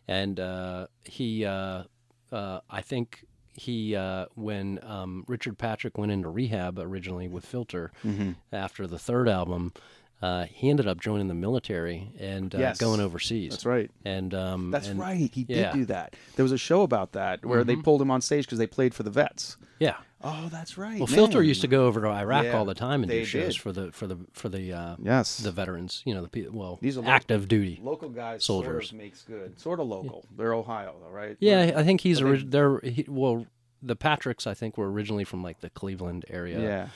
S4: and uh, he, uh, uh, I think he uh, when um, Richard Patrick went into rehab originally with Filter
S3: Mm-hmm.
S4: after the third album. Uh, he ended up joining the military and uh,
S3: Yes.
S4: going overseas.
S3: That's right.
S4: And um,
S3: That's
S4: and-
S3: right. He did
S4: yeah. Mm-hmm.
S3: do that. There was a show about that where they pulled him on stage because they played for the vets.
S4: Yeah.
S3: Oh, that's right.
S4: Well, Filter used to go over to Iraq
S3: Yeah,
S4: all the time and do shows
S3: did.
S4: for the for the for the uh,
S3: Yes.
S4: the veterans. You know, the people. Well,
S3: These are
S4: active duty.
S3: Local guys
S4: soldiers.
S3: sort of makes good. Sort of local. They're Ohio, though, right?
S4: Yeah, I think he's
S3: But they,
S4: they're he, well. The Patricks, I think, were originally from like the Cleveland area.
S3: Yeah.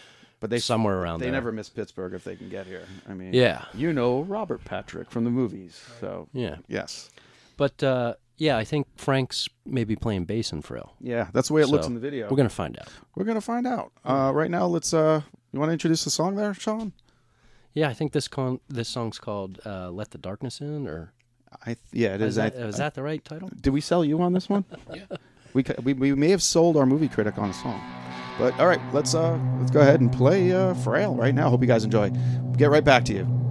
S3: But they
S4: somewhere around there.
S3: They
S4: there.
S3: never miss Pittsburgh if they can get here. I mean,
S4: Yeah.
S3: you know Robert Patrick from the movies, so
S4: Yeah.
S3: yes,
S4: But uh, yeah, I think Frank's maybe playing bass in Frayle.
S3: yeah, that's the way it looks in the video.
S4: We're gonna find out.
S3: We're gonna find out. Uh, right now, let's. Uh, you want to introduce the song there, Sean?
S4: Yeah, I think this con- this song's called uh, "Let the Darkness In," or
S3: I th- yeah, it
S4: is
S3: is.
S4: that,
S3: I,
S4: is that the right title?
S3: Did we sell you on this one? [LAUGHS]
S5: Yeah.
S3: We, we we may have sold our movie critic on a song, but all right, let's uh let's go ahead and play uh, Frayle right now. Hope you guys enjoy. Get right back to you.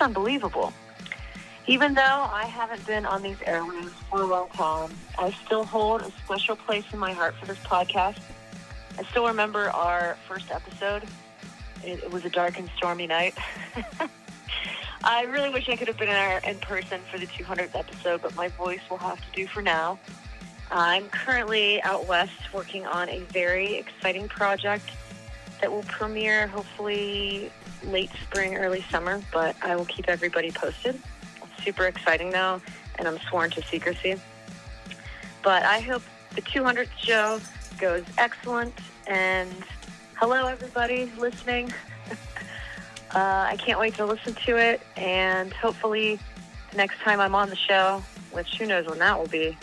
S9: Unbelievable. Even though I haven't been on these airwaves for a long time, I still hold a special place in my heart for this podcast. I still remember our first episode. It, it was a dark and stormy night. [LAUGHS] I really wish I could have been there in person for the 200th episode, but my voice will have to do for now. I'm currently out west working on a very exciting project that will premiere hopefully late spring, early summer, but I will keep everybody posted. It's super exciting though, and I'm sworn to secrecy. But I hope the 200th show goes excellent, and hello everybody listening. [LAUGHS] uh, I can't wait to listen to it, and hopefully the next time I'm on the show, which who knows when that will be,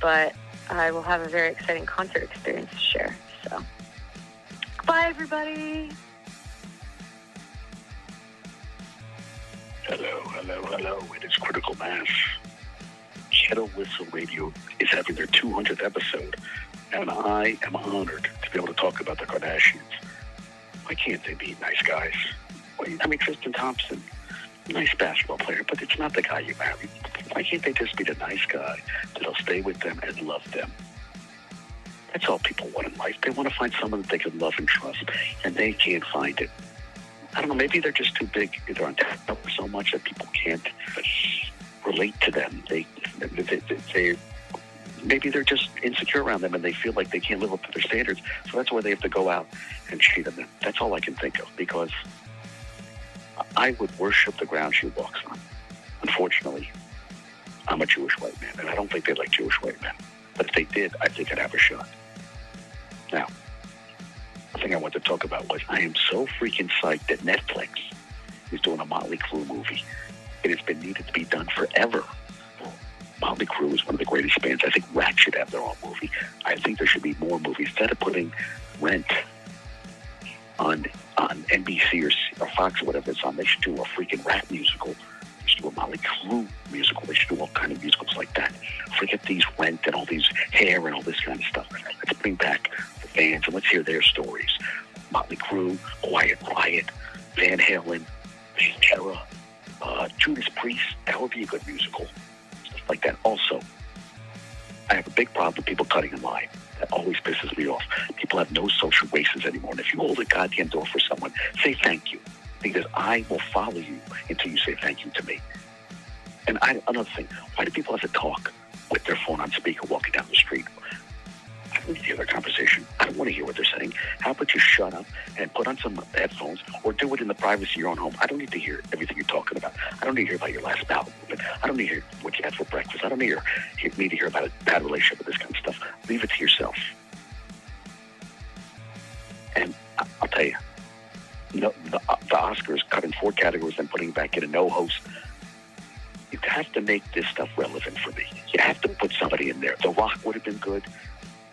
S9: but I will have a very exciting concert experience to share. So, bye everybody.
S10: Hello, hello, hello. It is Critical Mass. Kettle Whistle Radio is having their 200th episode, and I am honored to be able to talk about the Kardashians. Why can't they be nice guys? I mean, Tristan Thompson, nice basketball player, but it's not the guy you marry. Why can't they just be the nice guy that'll stay with them and love them? That's all people want in life. They want to find someone that they can love and trust, and they can't find it. I don't know. Maybe they're just too big. They're on top so much that people can't relate to them. They, they, they, they maybe they're just insecure around them, and they feel like they can't live up to their standards. So that's why they have to go out and cheat on them. That's all I can think of because I would worship the ground she walks on. Unfortunately, I'm a Jewish white man, and I don't think they like Jewish white men. But if they did, I think I'd have a shot. Now, thing I want to talk about was I am so freaking psyched that Netflix is doing a Motley Crue movie. It has been needed to be done forever. Motley Crue is one of the greatest bands. I think Ratt should have their own movie. I think there should be more movies. Instead of putting Rent on on NBC or, or Fox or whatever it's on, they should do a freaking Ratt musical. They should do a Motley Crue musical. They should do all kind of musicals like that. Forget these Rent and all these hair and all this kind of stuff. Let's bring back bands and let's hear their stories. Motley Crue, Quiet Riot, Van Halen, Pantera, uh, Judas Priest. That would be a good musical. Stuff like that. Also, I have a big problem with people cutting in line. That always pisses me off. People have no social graces anymore. And if you hold a goddamn door for someone, say thank you. Because I will follow you until you say thank you to me. And I, another thing, why do people have to talk with their phone on speaker walking down the street? Hear their conversation. I don't want to hear what they're saying. How about you shut up and put on some headphones or do it in the privacy of your own home? I don't need to hear everything you're talking about. I don't need to hear about your last bowel movement. I don't need to hear what you had for breakfast. I don't need to hear, need to hear about a bad relationship with this kind of stuff. Leave it to yourself. And I'll tell you, no, the, uh, the Oscars cutting four categories and putting back in a no host. You have to make this stuff relevant for me. You have to put somebody in there. The Rock would have been good.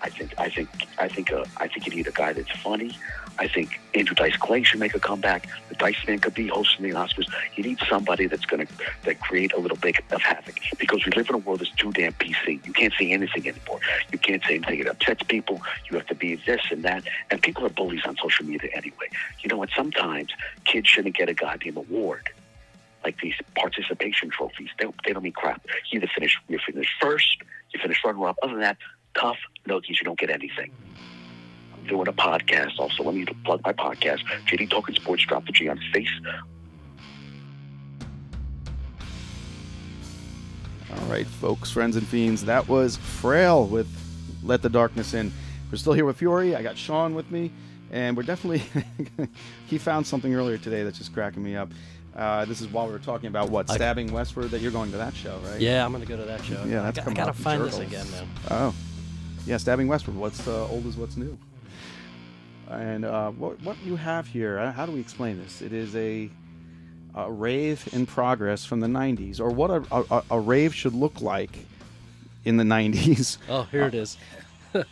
S10: I think I think I think uh, I think you need a guy that's funny. I think Andrew Dice Clay should make a comeback. The Dice Man could be hosting the Oscars. You need somebody that's going to that create a little bit of havoc because we live in a world that's too damn PC. You can't say anything anymore. You can't say anything that upsets people. You have to be this and that. And people are bullies on social media anyway. You know what? Sometimes kids shouldn't get a goddamn award like these participation trophies. They, they don't mean crap. You either finish you finish first, you finish runner up. Other than that, tough noogies, you don't get anything. I'm doing a podcast also. Let me plug my podcast. JD Talking Sports, drop the G on face.
S3: All right, folks, friends and fiends, that was Frayle with Let the Darkness In. We're still here with Fiore. I got Sean with me, and we're definitely. [LAUGHS] he found something earlier today that's just cracking me up. Uh, this is while we were talking about what
S4: I-
S3: stabbing westward that you're going to that show, right?
S4: Yeah, I'm gonna go to that show.
S3: Yeah,
S4: I
S3: that's
S4: got- I
S3: coming
S4: gotta
S3: up in
S4: find this again now.
S3: Oh, yeah, stabbing westward. What's uh, old is what's new. And uh, what what you have here? uh, How do we explain this? It is a, a rave in progress from the '90s, or what a, a, a rave should look like in the '90s. [LAUGHS]
S4: Oh, here it is. [LAUGHS]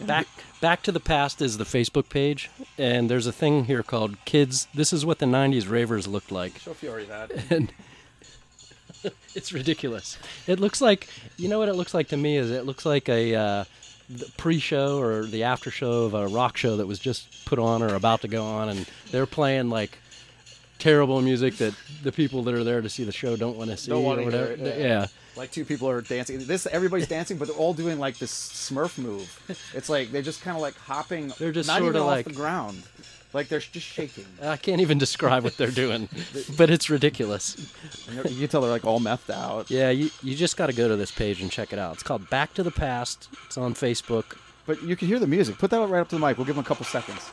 S4: back back to the past is the Facebook page, and there's a thing here called "Kids." This is what the '90s ravers looked like.
S3: Show Fiore that. [LAUGHS]
S4: And [LAUGHS] it's ridiculous. It looks like you know what it looks like to me is it looks like a uh, pre-show or the after show of a rock show that was just put on or about to go on, and they're playing like terrible music that the people that are there to see the show don't want to see
S3: Don't wanna hear
S4: whatever.
S3: it,
S4: yeah.
S3: yeah. Like two people are dancing. This everybody's dancing, but they're all doing like this Smurf move. [LAUGHS] It's like they're just kind of like hopping.
S4: They're just
S3: not even off
S4: like-
S3: the ground. Like they're just shaking. [LAUGHS]
S4: I can't even describe what they're doing, [LAUGHS] but it's ridiculous.
S3: You can tell they're like all methed out.
S4: Yeah, you, you just got to go to this page and check it out. It's called Back to the Past. It's on Facebook.
S3: But you can hear the music. Put that right up to the mic. We'll give them a couple seconds.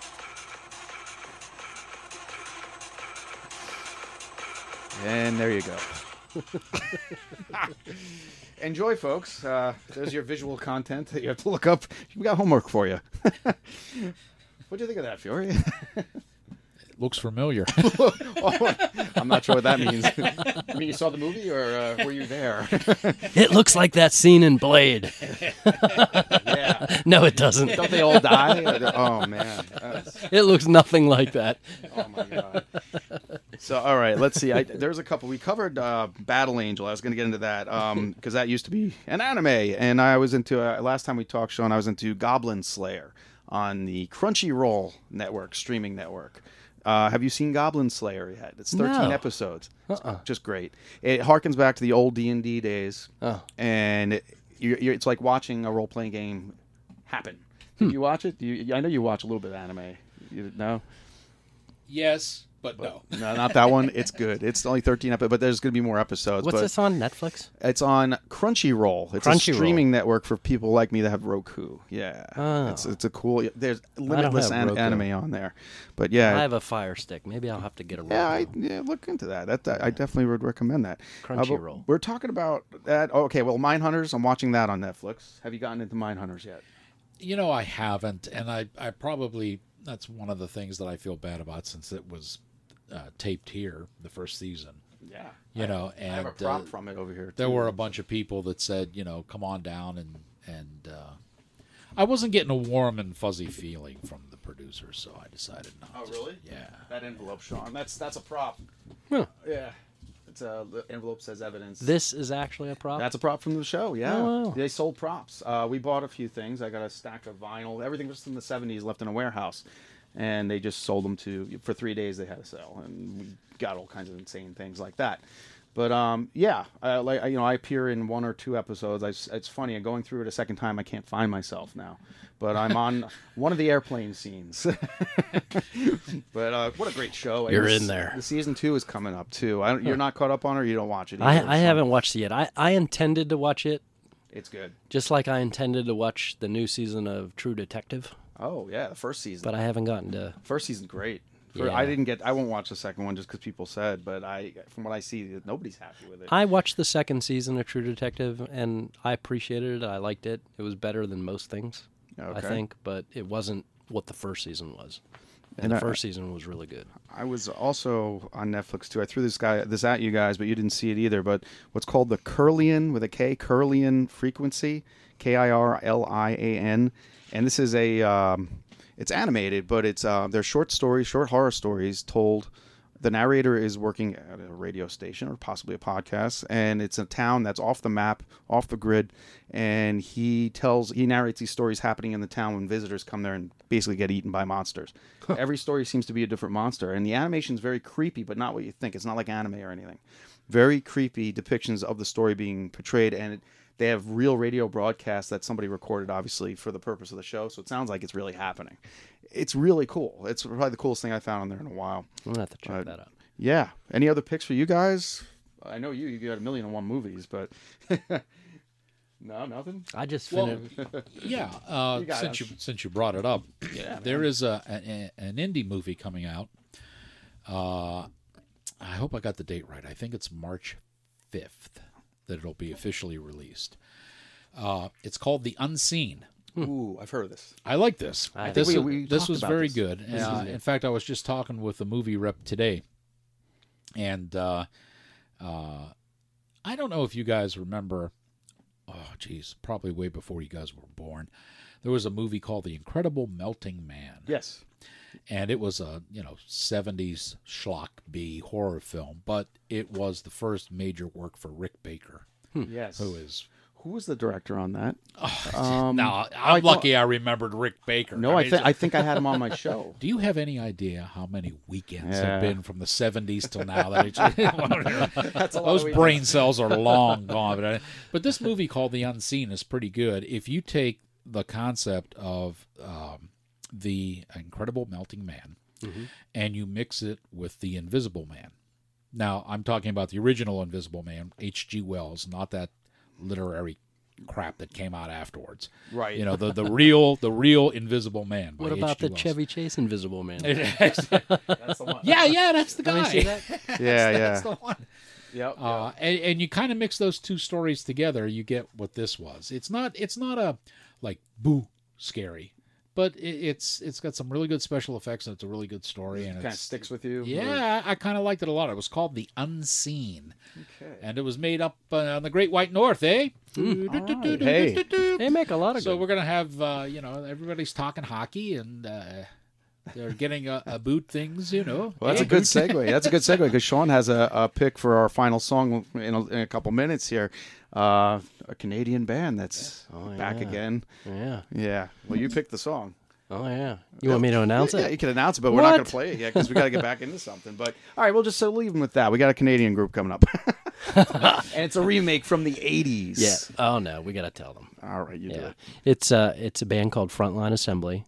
S3: And there you go. [LAUGHS] Enjoy, folks. Uh, there's your visual content that you have to look up. We got homework for you. What do you think of that, Fiore? [LAUGHS]
S5: Looks familiar. [LAUGHS]
S3: Oh, I'm not sure what that means. I mean, you saw the movie, or uh, were you there?
S4: It looks like that scene in Blade.
S3: yeah. [LAUGHS]
S4: No, it doesn't.
S3: Don't they all die? Oh man. That's-
S4: It looks nothing like that.
S3: Oh my god. So all right, let's see. I, there's a couple. We covered uh, Battle Angel. I was going to get into that because that used to be an anime, and I was into uh, last time we talked, Sean. I was into Goblin Slayer on the Crunchyroll network, streaming network. Uh, have you seen Goblin Slayer yet? It's 13
S4: No.
S3: episodes. It's
S4: Uh-uh.
S3: just great. It harkens back to the old D and D days,
S4: Oh.
S3: and it, you're, you're, it's like watching a role playing game happen. Did you watch it? Do you, I know you watch a little bit of anime. You, no.
S5: yes, but no.
S3: No, not that one. It's [LAUGHS] good. It's only 13 episodes, but there's going to be more episodes.
S4: What's
S3: but
S4: this on Netflix?
S3: It's on Crunchyroll. It's a streaming network for people like me that have Roku. Yeah,
S4: Oh.
S3: it's it's a cool. There's limitless an- anime on there, but yeah,
S4: I have a Fire Stick. Maybe I'll have to get a.
S3: yeah, I,
S4: Roku.
S3: yeah, look into that. That, that I definitely would recommend that. Uh,
S4: Crunchyroll.
S3: we're talking about that. Oh, okay, well, Mindhunters. I'm watching that on Netflix. Have you gotten into Mindhunters yet?
S5: You know, I haven't, and I, I probably that's one of the things that I feel bad about since it was uh, taped here the first season.
S3: Yeah,
S5: You know,
S3: I have a
S5: and
S3: prop
S5: uh,
S3: from it over here.
S5: there were a bunch of people that said, you know, come on down, and and uh, I wasn't getting a warm and fuzzy feeling from the producer, so I decided not.
S3: Oh,
S5: to.
S3: really?
S5: Yeah.
S3: That envelope, Sean. That's that's a prop.
S4: Huh.
S3: Yeah, it's a the envelope says evidence.
S4: This is actually a prop.
S3: That's a prop from the show. Yeah,
S4: Oh, wow.
S3: they sold props. Uh, we bought a few things. I got a stack of vinyl. Everything was from the '70s left in a warehouse, and they just sold them to for three days. They had a sale, and we got all kinds of insane things like that. But um, yeah, I, like you know, I appear in one or two episodes. I, it's funny. I'm going through it a second time. I can't find myself now, but I'm on [LAUGHS] one of the airplane scenes. [LAUGHS] but uh, what a great show!
S4: You're
S3: this-
S4: in there.
S3: The season two is coming up too. I you're not caught up on it. or You don't watch it.
S4: I, I
S3: so
S4: haven't watched it yet. I, I intended to watch it
S3: It's good.
S4: just like I intended to watch the new season of True Detective,
S3: Oh yeah, the first season.
S4: but I haven't gotten to.
S3: First season. great. For-
S4: Yeah.
S3: I didn't get. I won't watch the second one just because people said. But I, from what I see, nobody's happy with it.
S4: I watched the second season of True Detective and I appreciated it. I liked it. It was better than most things, I think, but it wasn't what the first season was. And,
S3: And
S4: the
S3: I-
S4: first season was really good.
S3: I was also on Netflix too. I threw this guy this at you guys, but you didn't see it either. But what's called the Kirlian with a K, Kirlian frequency, K I R L I A N, and this is a um, it's animated, but it's uh, they're short stories, short horror stories told. The narrator is working at a radio station or possibly a podcast, and it's a town that's off the map, off the grid, and he tells he narrates these stories happening in the town when visitors come there and basically get eaten by monsters. Every story seems to be a different monster, and the animation is very creepy, but not what you think. It's not like anime or anything. Very creepy depictions of the story being portrayed, and it, they have real radio broadcasts that somebody recorded, obviously for the purpose of the show. So it sounds like it's really happening. It's really cool. It's probably the coolest thing I found on there in a while.
S4: I'm gonna have to check
S3: But-
S4: that out.
S3: Yeah. Any other picks for you guys? I know you. You got a million and one movies, but [LAUGHS] no, nothing.
S4: I just
S5: Well. Yeah, [LAUGHS] uh,
S3: You
S5: since
S3: it.
S5: you since you brought it up,
S3: Yeah,
S5: there is a, a an indie movie coming out. Uh, I hope I got the date right. I think it's March fifth that it'll be officially released. Uh, it's called The Unseen.
S3: Ooh, I've heard of this.
S5: I like this.
S4: I
S5: this
S3: think
S5: is-
S3: we- we
S5: this
S3: talked
S5: was
S3: about
S5: very
S3: this.
S5: good.
S3: This
S5: Uh,
S3: is-
S5: in fact, I was just talking with a movie rep today, and uh, uh, I don't know if you guys remember oh geez, probably way before you guys were born. There was a movie called The Incredible Melting Man.
S3: Yes.
S5: And it was a you know 70s schlock B horror film, but it was the first major work for Rick Baker,
S3: Yes.
S5: who is
S3: Who was the director on that?
S5: um, now
S3: I-
S5: I'm lucky I remembered Rick Baker.
S3: No, I
S5: mean,
S3: think I think I had him on my show. [LAUGHS]
S5: Do you have any idea how many weekends
S3: Yeah.
S5: have been from the 70s till now? That it's, [LAUGHS]
S3: That's a lot
S5: those
S3: of
S5: brain cells are [LAUGHS] long gone. But, I- but this movie called The Unseen is pretty good. If you take the concept of um, the Incredible Melting Man and you mix it with the Invisible Man. Now, I'm talking about the original Invisible Man, H.G. Wells, not that literary crap that came out afterwards.
S3: Right.
S5: You know, the, the real the real Invisible Man. by
S4: What about
S5: H.G.
S4: the
S5: Wells.
S4: Chevy Chase Invisible Man? [LAUGHS]
S5: Yeah, yeah, that's the guy.
S4: see that. [LAUGHS]
S3: Yeah,
S5: That's
S3: yeah.
S5: the one.
S3: Yep.
S5: Uh, and, and you kind of mix those two stories together, you get what this was. It's not it's not a like boo scary, but it, it's it's got some really good special effects and it's a really good story and
S3: kind of sticks with you.
S5: yeah, I, I kind of liked it a lot. It was called The Unseen,
S3: Okay.
S5: and it was made up uh, on the Great White North, eh?
S3: right. Hey.
S4: They make a lot of
S5: So
S4: good.
S5: we're gonna have uh, you know everybody's talking hockey and uh, they're getting a, a boot things, you know.
S3: Well, that's a good segue. That's a good segue because Sean has a, a pick for our final song in a, in a couple minutes here. Uh, a Canadian band that's back
S4: yeah.
S3: again.
S4: Yeah.
S3: Yeah. Well, you picked the song.
S4: Oh yeah. You want me to announce
S3: Yeah,
S4: it?
S3: you can announce it, but we're not going to play it yet because we got to get back into something. But all right, we'll just so leave them with that. We got a Canadian group coming up, [LAUGHS] and it's a remake from the '80s.
S4: Yeah. Oh no, we gotta tell them.
S3: All right, you do
S4: Yeah.
S3: it.
S4: It's uh it's a band called Frontline Assembly.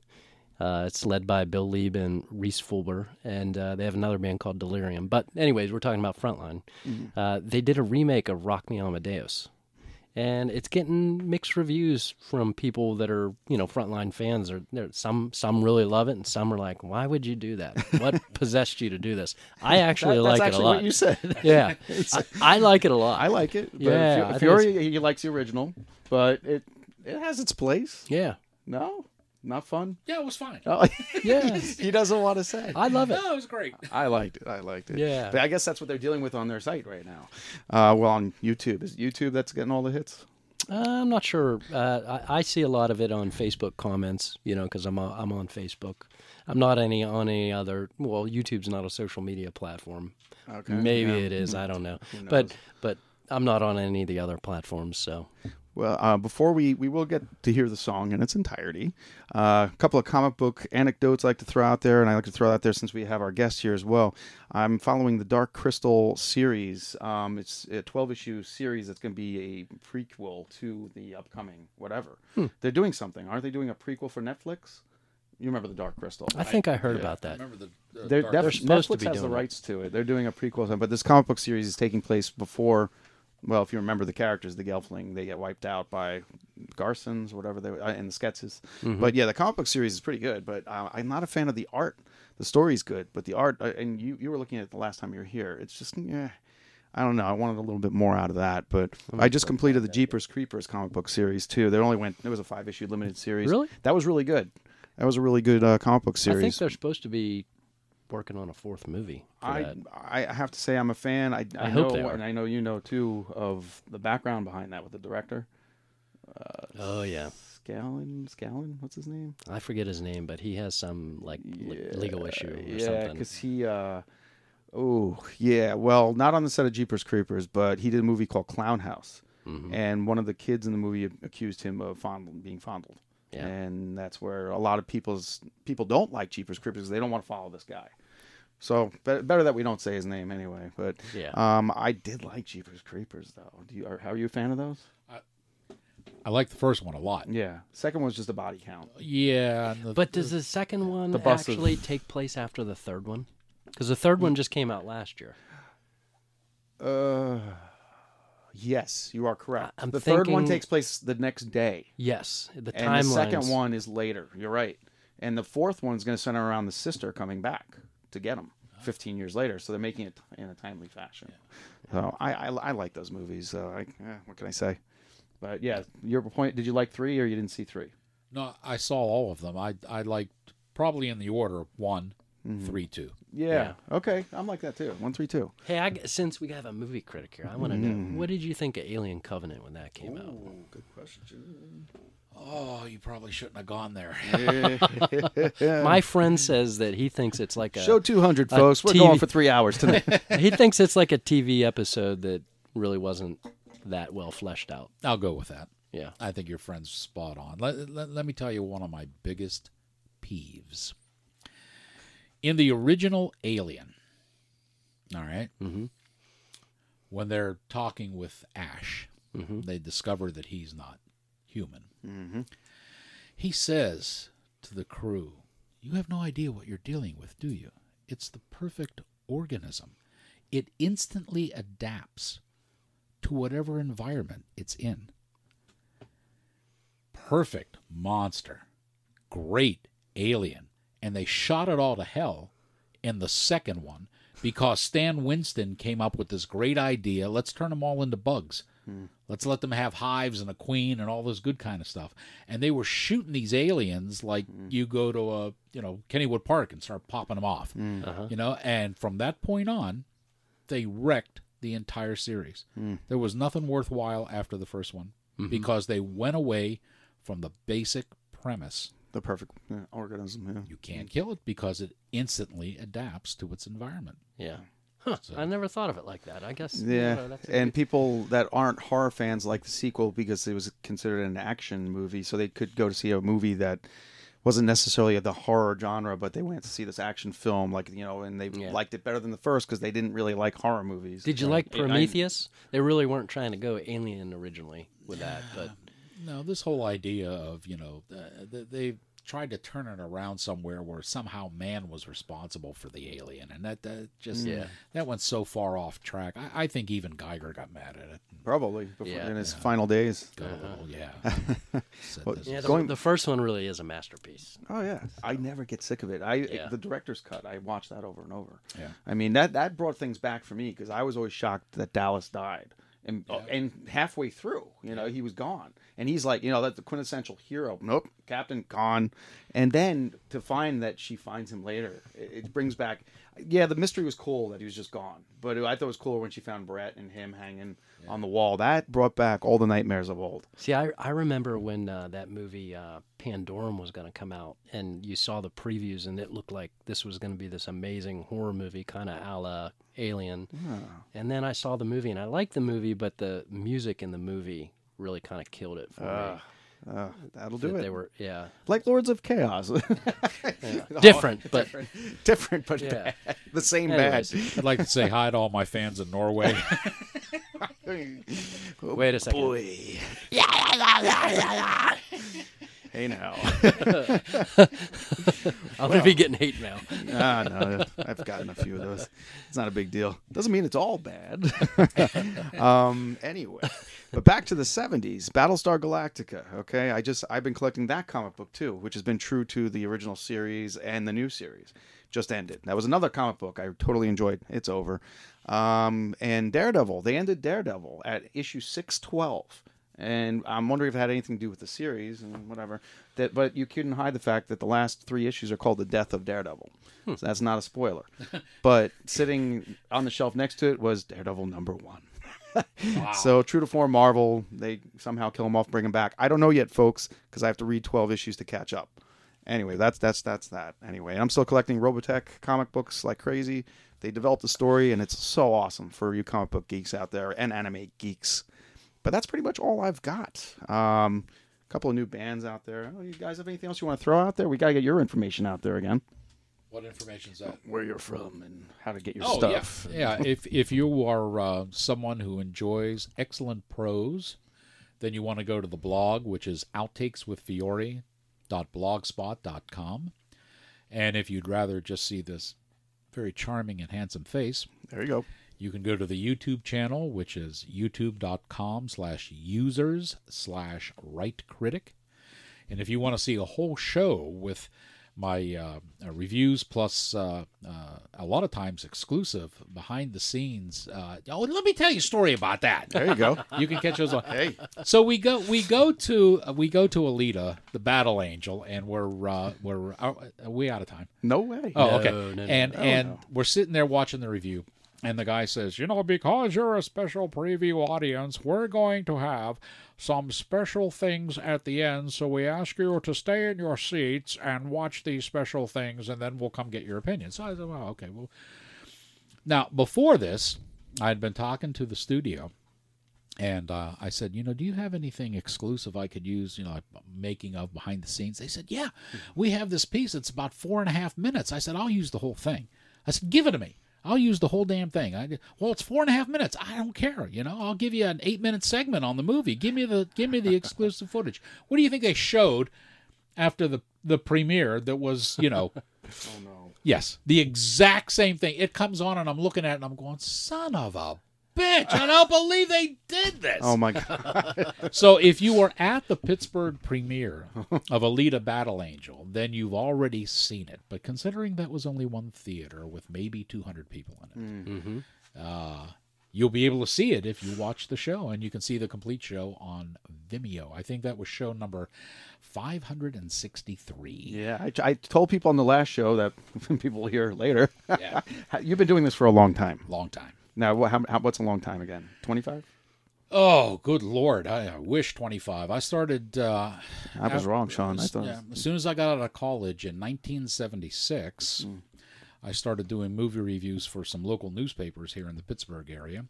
S4: Uh, it's led by Bill Leeb and Rhys Fulber, and uh, they have another band called Delerium. But anyways, we're talking about Frontline. Uh, they did a remake of Rock Me Amadeus, and it's getting mixed reviews from people that are you know Frontline fans. Or some some really love it, and some are like, "Why would you do that? What [LAUGHS] possessed you to do this?" I actually
S3: That-
S4: like
S3: that's
S4: it a lot.
S3: what you said. [LAUGHS]
S4: Yeah, I, I like it a lot.
S3: I like it. But
S4: Yeah, I
S3: Fu-
S4: think
S3: Fiore he likes the original, but it it has its place.
S4: Yeah,
S3: No, not fun.
S5: Yeah, it was fine.
S3: Oh, [LAUGHS]
S4: yeah,
S3: he doesn't want to say.
S4: I love it.
S5: No, it was great.
S3: I liked it. I liked it.
S4: Yeah.
S3: But I guess that's what they're dealing with on their site right now. Uh, well, on YouTube. Is it YouTube that's getting all the hits?
S4: Uh, I'm not sure. Uh, I, I see a lot of it on Facebook comments, you know, because I'm on, I'm on Facebook. I'm not any on any other. Well, YouTube's not a social media platform.
S3: Okay.
S4: Maybe
S3: yeah.
S4: it is. I don't know. But but I'm not on any of the other platforms. So
S3: Well, uh, before we we will get to hear the song in its entirety, uh, a couple of comic book anecdotes I like to throw out there, and I like to throw out there since we have our guest here as well. I'm following the Dark Crystal series. Um, it's a 12 issue series that's going to be a prequel to the upcoming whatever. They're doing something, aren't they? Doing a prequel for Netflix? You remember the Dark Crystal?
S4: I think I heard about that.
S5: Remember the, the
S3: They're,
S5: Dark-
S3: def-
S4: They're supposed to
S3: Netflix
S4: be
S3: has the
S4: doing it.
S3: rights to it. They're doing a prequel, but this comic book series is taking place before. Well, if you remember the characters, the Gelfling, they get wiped out by Garthim, whatever they were, in the Skeksis.
S4: Mm-hmm.
S3: But yeah, the comic book series is pretty good. But uh, I'm not a fan of the art. The story's good, but the art, uh, and you you were looking at it the last time you were here. It's just yeah. I don't know. I wanted a little bit more out of that, but I just completed the Jeepers Creepers comic book series too. They only went. It was a five issue limited series.
S4: Really?
S3: That was really good. That was a really good uh, comic book series.
S4: I think they're supposed to be working on a fourth movie.
S3: I
S4: that.
S3: I have to say I'm a fan. I, I,
S4: I
S3: know,
S4: hope they are.
S3: and I know you know too of the background behind that with the director.
S4: Oh yeah,
S3: Scallon, Scallon, what's his name?
S4: I forget his name, but he has some like le- legal issue or
S3: yeah,
S4: something.
S3: because he. Uh, oh yeah, well, not on the set of Jeepers Creepers, but he did a movie called Clown House,
S4: Mm-hmm.
S3: and one of the kids in the movie accused him of fondling, being fondled.
S4: Yeah.
S3: And that's where a lot of people's people don't like Jeepers Creepers. They don't want to follow this guy. So be- better that we don't say his name anyway. But
S4: Yeah.
S3: um, I did like Jeepers Creepers though. Do you? Are, how are you a fan of those?
S5: I like the first one a lot.
S3: Yeah. Second one's just a body count.
S5: Yeah, the,
S4: But does the second one
S3: The
S4: actually take place after the third one? Because the third one just came out last year.
S3: Uh, yes, you are correct.
S4: I'm
S3: the third one takes place the next day,
S4: Yes, the
S3: and
S4: timeline.
S3: the second one is later. You're right. And the fourth one's going to center around the sister coming back to get them 15 years later. So they're making it in a timely fashion. So I, I, I like those movies. So I, eh, what can I say? But yeah, your point. Did you like three or you didn't see three?
S5: no, I saw all of them. I I liked probably in the order one, three two.
S3: Yeah. Okay. I'm like that too. One three two.
S4: Hey, I, since we have a movie critic here, I want to know what did you think of Alien Covenant when that came out?
S3: Good question.
S5: Oh, you probably shouldn't have gone there. [LAUGHS]
S4: My friend says that he thinks it's like a
S3: Show 200,
S4: a
S3: folks. We're
S4: TV
S3: going for three hours tonight. [LAUGHS]
S4: he thinks it's like a TV episode that really wasn't that well fleshed out.
S5: I'll go with that.
S4: Yeah.
S5: I think your friend's spot on. Let, let, let me tell you one of my biggest peeves. In the original Alien, all right,
S4: Mhm.
S5: when they're talking with Ash,
S4: Mhm.
S5: they discover that he's not human. Mm-hmm. He says to the crew, You have no idea what you're dealing with, do you? It's the perfect organism. It instantly adapts to whatever environment it's in. Perfect monster. Great alien. And they shot it all to hell in the second one because Stan Winston came up with this great idea. Let's turn them all into bugs. Let's let them have hives and a queen and all this good kind of stuff. And they were shooting these aliens like you go to a you know Kennywood Park and start popping them off.
S4: Uh-huh.
S5: You know, and from that point on, they wrecked the entire series. There was nothing worthwhile after the first one because they went away from the basic premise.
S3: the perfect organism. Yeah.
S5: You can't kill it because it instantly adapts to its environment.
S4: Yeah. Huh. I never thought of it like that. I guess. you
S3: Yeah,
S4: know, that's
S3: and
S4: good-
S3: people that aren't horror fans like the sequel because it was considered an action movie, so they could go to see a movie that wasn't necessarily the horror genre, but they went to see this action film, like you know, and they
S4: Yeah.
S3: liked it better than the first because they didn't really like horror movies.
S4: Did you
S3: Right.
S4: like
S3: And I-
S4: Prometheus? They really weren't trying to go Alien originally with that, but
S5: No, this whole idea of you know th- they tried to turn it around somewhere where somehow man was responsible for the alien, and that, that just
S4: Yeah.
S5: that went so far off track. I, I think even Giger got mad at it.
S3: probably before,
S4: Yeah.
S3: in his final days.
S5: Go, uh-huh. "Oh, yeah. [LAUGHS]
S3: Well,
S4: yeah, the,
S3: Going-
S4: the first one really is a masterpiece.
S3: Oh yeah, I never get sick of it. I
S4: Yeah.
S3: the director's cut. I watched that over and over.
S5: Yeah.
S3: I mean that that brought things back for me because I was always shocked that Dallas died, and and halfway through, you know, he was gone, and he's like, you know, that's the quintessential hero. Nope, Captain gone, and then to find that she finds him later, it, it brings back. Yeah, the mystery was cool that he was just gone, but I thought it was cooler when she found Brett and him hanging on the wall. That brought back all the nightmares of old.
S4: See, I, I remember when uh, that movie uh, Pandorum was going to come out, and you saw the previews, and it looked like this was going to be this amazing horror movie, kind of a la Alien. And then I saw the movie, and I liked the movie, but the music in the movie really kind of killed it for me.
S3: Uh, that'll do
S4: That
S3: it.
S4: They were, yeah,
S3: like Lords of Chaos. [LAUGHS]
S4: different, but
S3: different, but
S4: Yeah.
S3: bad. the same
S4: Anyways.
S5: I'd like to say hi to all my fans in Norway. [LAUGHS]
S4: wait a second.
S3: Boy. Hey now.
S4: I'm going to be getting hate mail.
S3: ah, no, I've gotten a few of those. It's not a big deal. Doesn't mean it's all bad. [LAUGHS] um, anyway, but back to the '70s, Battlestar Galactica. Okay, I just I've been collecting that comic book too, which has been true to the original series and the new series. Just ended. That was another comic book I totally enjoyed. It's over. Um, and Daredevil. They ended Daredevil at issue six twelve. And I'm wondering if it had anything to do with the series and whatever. That, but you couldn't hide the fact that the last three issues are called "The Death of Daredevil." Hmm. So that's not a spoiler. but sitting on the shelf next to it was Daredevil number one. [LAUGHS] So true to form, Marvel they somehow kill him off, bring him back. I don't know yet, folks, because I have to read 12 issues to catch up. Anyway, that's that's that's that. Anyway, I'm still collecting Robotech comic books like crazy. They developed the story, and it's so awesome for you comic book geeks out there and anime geeks. But that's pretty much all I've got. Um, a couple of new bands out there. Oh, you guys have anything else you want to throw out there? We got to get your information out there again.
S5: what information's that?
S3: Where you're from and how to get your
S5: Oh
S3: stuff.
S5: yeah, yeah. If if you are uh, someone who enjoys excellent prose, then you want to go to the blog, which is outtakeswithfiore.blogspot.com. And if you'd rather just see this very charming and handsome face,
S3: There you go.
S5: You can go to the YouTube channel, which is youtube.com slash users slash right critic. And if you want to see a whole show with my uh, uh, reviews plus uh, uh, a lot of times exclusive behind the scenes. Uh, oh, let me tell you a story about that.
S3: There you go.
S5: You can catch those on.
S3: Hey.
S5: So we go we go to uh, we go to Alita, the battle angel, and we're uh, we're are we out of time?
S3: No way.
S5: Oh,
S4: No,
S5: okay.
S4: no, no.
S5: and
S3: Oh,
S5: and
S3: no.
S5: we're sitting there watching the review, and the guy says, "You know, because you're a special preview audience, we're going to have some special things at the end. So we ask you to stay in your seats and watch these special things, and then we'll come get your opinion." So I said, "Well, okay, well." Now before this, I'd been talking to the studio. And uh, I said, you know, do you have anything exclusive I could use, you know, like making of behind the scenes? They said, yeah, we have this piece. It's about four and a half minutes. I said, I'll use the whole thing. I said, give it to me. I'll use the whole damn thing. I, well, it's four and a half minutes. I don't care. You know, I'll give you an eight minute segment on the movie. Give me the give me the exclusive footage. What do you think they showed after the the premiere? That was, you know, [LAUGHS]
S3: Oh no.
S5: Yes, the exact same thing. It comes on, and I'm looking at it, and I'm going, "Son of a bitch! I don't believe they did this."
S3: Oh my god. [LAUGHS]
S5: So, if you were at the Pittsburgh premiere of Alita Battle Angel, then you've already seen it. But considering that was only one theater with maybe 200 people in it,
S4: Mm-hmm.
S5: uh, you'll be able to see it if you watch the show, and you can see the complete show on Vimeo. I think that was show number 563.
S3: Yeah, I, I told people on the last show that [LAUGHS] people will hear later.
S5: Yeah. [LAUGHS]
S3: You've been doing this for a long time.
S5: Long time.
S3: Now, what, how, how, what's a long time again? 25?
S5: Oh, good lord! I, I wish twenty five. I started. Uh,
S3: I was wrong, Sean. I
S5: as-
S3: thought-
S5: yeah, as soon as I got out of college in 1976,
S3: Mm.
S5: I started doing movie reviews for some local newspapers here in the Pittsburgh area,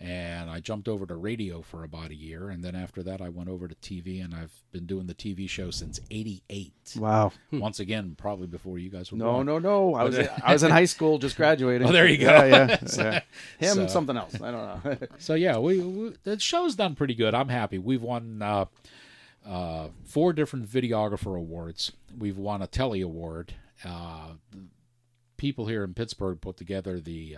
S5: and I jumped over to radio for about a year, and then after that, I went over to TV, and I've been doing the TV show since '88.
S3: Wow.
S5: Once again, probably before you guys were
S3: No,
S5: born.
S3: no, no. I was [LAUGHS] I was in high school, just graduating.
S5: Oh, there you go.
S3: Yeah, yeah. [LAUGHS]
S5: So-
S3: yeah. Him,
S5: so-
S3: something else. I don't know. [LAUGHS]
S5: So yeah, we, we the show's done pretty good. I'm happy. We've won uh, uh, four different videographer awards. We've won a Telly Award. Uh, people here in Pittsburgh put together the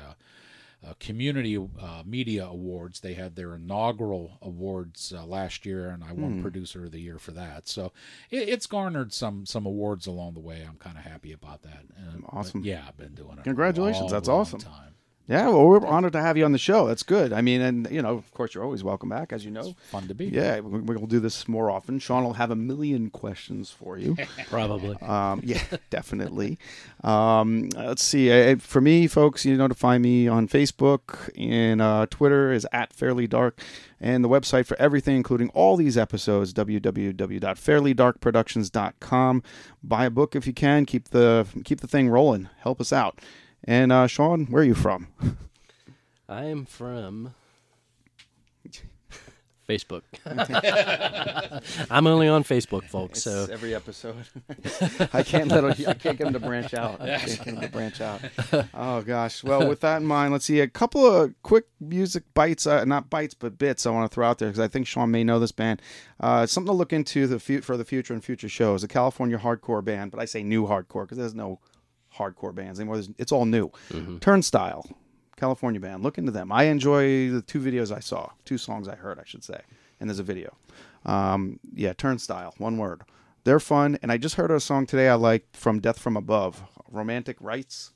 S5: uh, Community uh, Media Awards. They had their inaugural awards uh, last year, and I won
S3: Hmm.
S5: Producer of the Year for that. So it, it's garnered some some awards along the way. I'm kind of happy about that. Uh, but
S3: Awesome.
S5: yeah, I've been doing it.
S3: Congratulations.
S5: long,
S3: That's
S5: long
S3: awesome.
S5: Time.
S3: Yeah, well, we're honored to have you on the show. That's good. I mean, and you know, of course, you're always welcome back, as you know.
S5: Fun to be.
S3: Yeah, we- we'll do this more often. Sean will have a million questions for you. [LAUGHS]
S4: Probably.
S3: Um, yeah, [LAUGHS] definitely. Um, let's see. Uh, for me, folks, you know to find me on Facebook and uh, Twitter is at Fairly Dark, and the website for everything, including all these episodes, www.fairlydarkproductions.com. Buy a book if you can. Keep the keep the thing rolling. Help us out. And uh, Sean, where are you from? [LAUGHS]
S4: I am from [LAUGHS] Facebook. [LAUGHS] I'm only on Facebook, folks. So
S3: every episode. I can't let him, I can't get him to branch out. I can't get him to branch out. Oh gosh. Well, with that in mind, let's see a couple of quick music bites, uh, not bites but bits. I want to throw out there because I think Sean may know this band. Uh, something to look into the fu- for the future and future shows. A California hardcore band, but I say new hardcore because there's no hardcore bands anymore. There's, it's all new. Turnstile. California band. Look into them. I enjoy the two videos I saw, two songs I heard, I should say, and there's a video. Um, yeah, Turnstile, one word. They're fun, and I just heard a song today I like from Death from Above, Romantic Rights.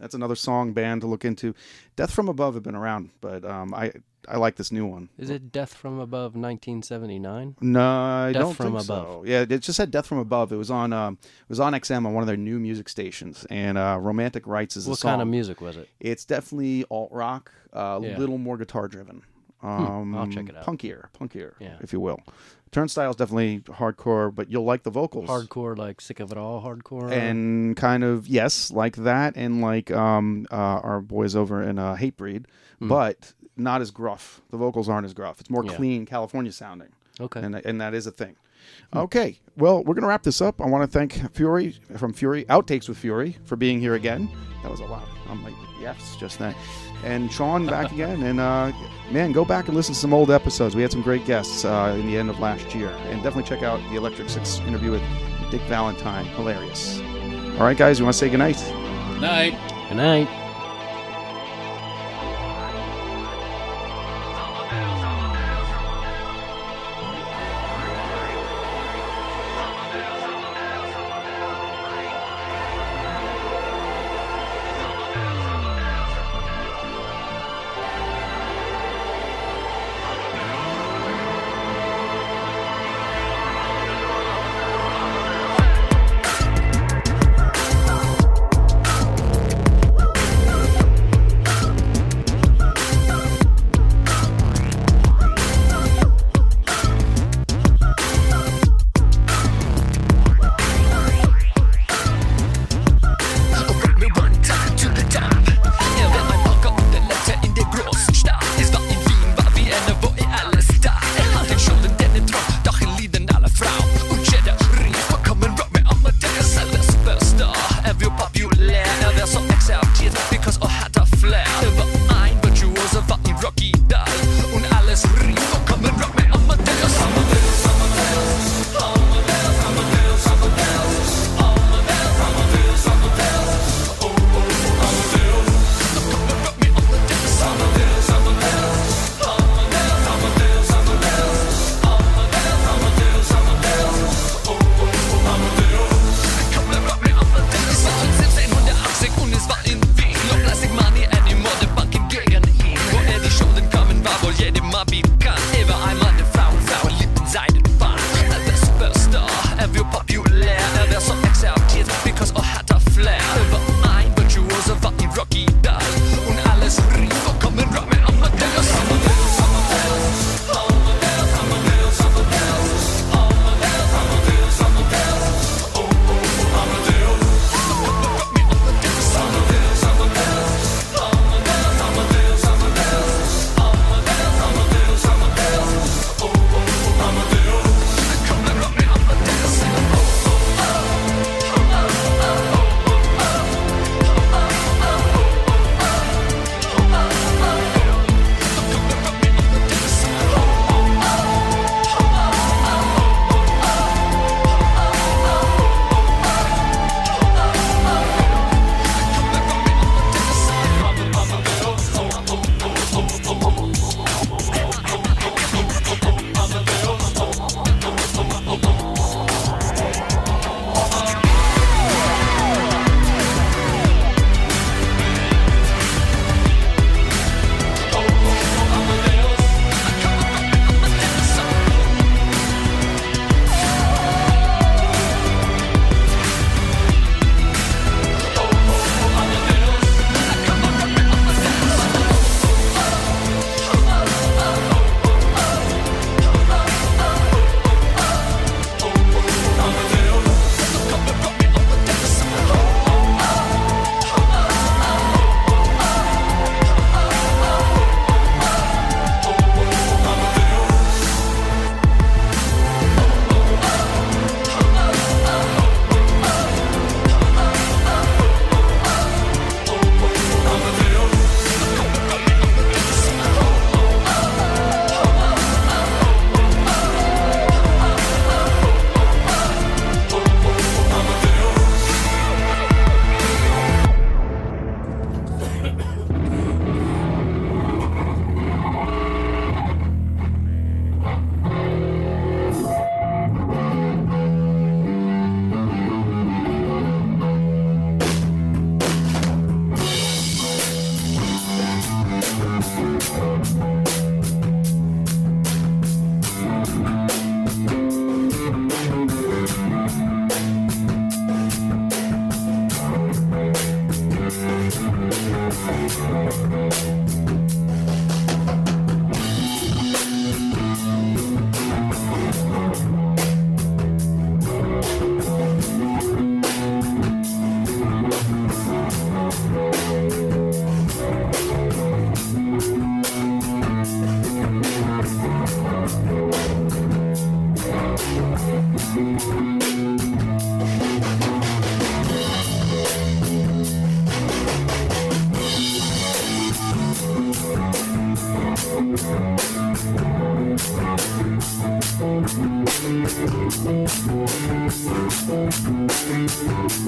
S3: That's another song band to look into. Death from Above have been around, but um, I I like this new one.
S4: is it Death from Above 1979?
S3: No, I
S4: Death
S3: don't
S4: from
S3: think
S4: Above.
S3: so. Yeah, it just said "Death from Above." It was on um, it was on XM on one of their new music stations, and uh, "Romantic Rights" is
S4: What
S3: song.
S4: kind of music was it?
S3: It's definitely alt rock, a
S4: Yeah.
S3: little more guitar driven. Um,
S4: I'll check it out.
S3: Punkier, punkier,
S4: Yeah.
S3: if you will. Turnstile's definitely hardcore, but you'll like the vocals.
S4: Hardcore, like sick of it all, hardcore.
S3: and kind of yes, like that, and like um, uh, our boys over in uh, Hatebreed, but not as gruff. The vocals aren't as gruff. It's more
S4: Yeah.
S3: clean, California sounding
S4: okay.
S3: and and that is a thing. Okay, well, we're gonna wrap this up. I want to thank Fiore from Fiore Outtakes with Fiore for being here again. That was a lot. I'm like yes, just that. And Sean back again. And uh, man, go back and listen to some old episodes. We had some great guests uh, in the end of last year, and definitely check out the Electric Six interview with Dick Valentine. Hilarious. All right, guys, you want to say goodnight?
S4: Good night.
S11: Good night.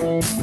S6: Thank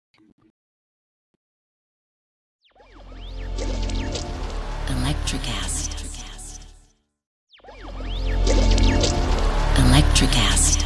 S12: Electricast. Electricast.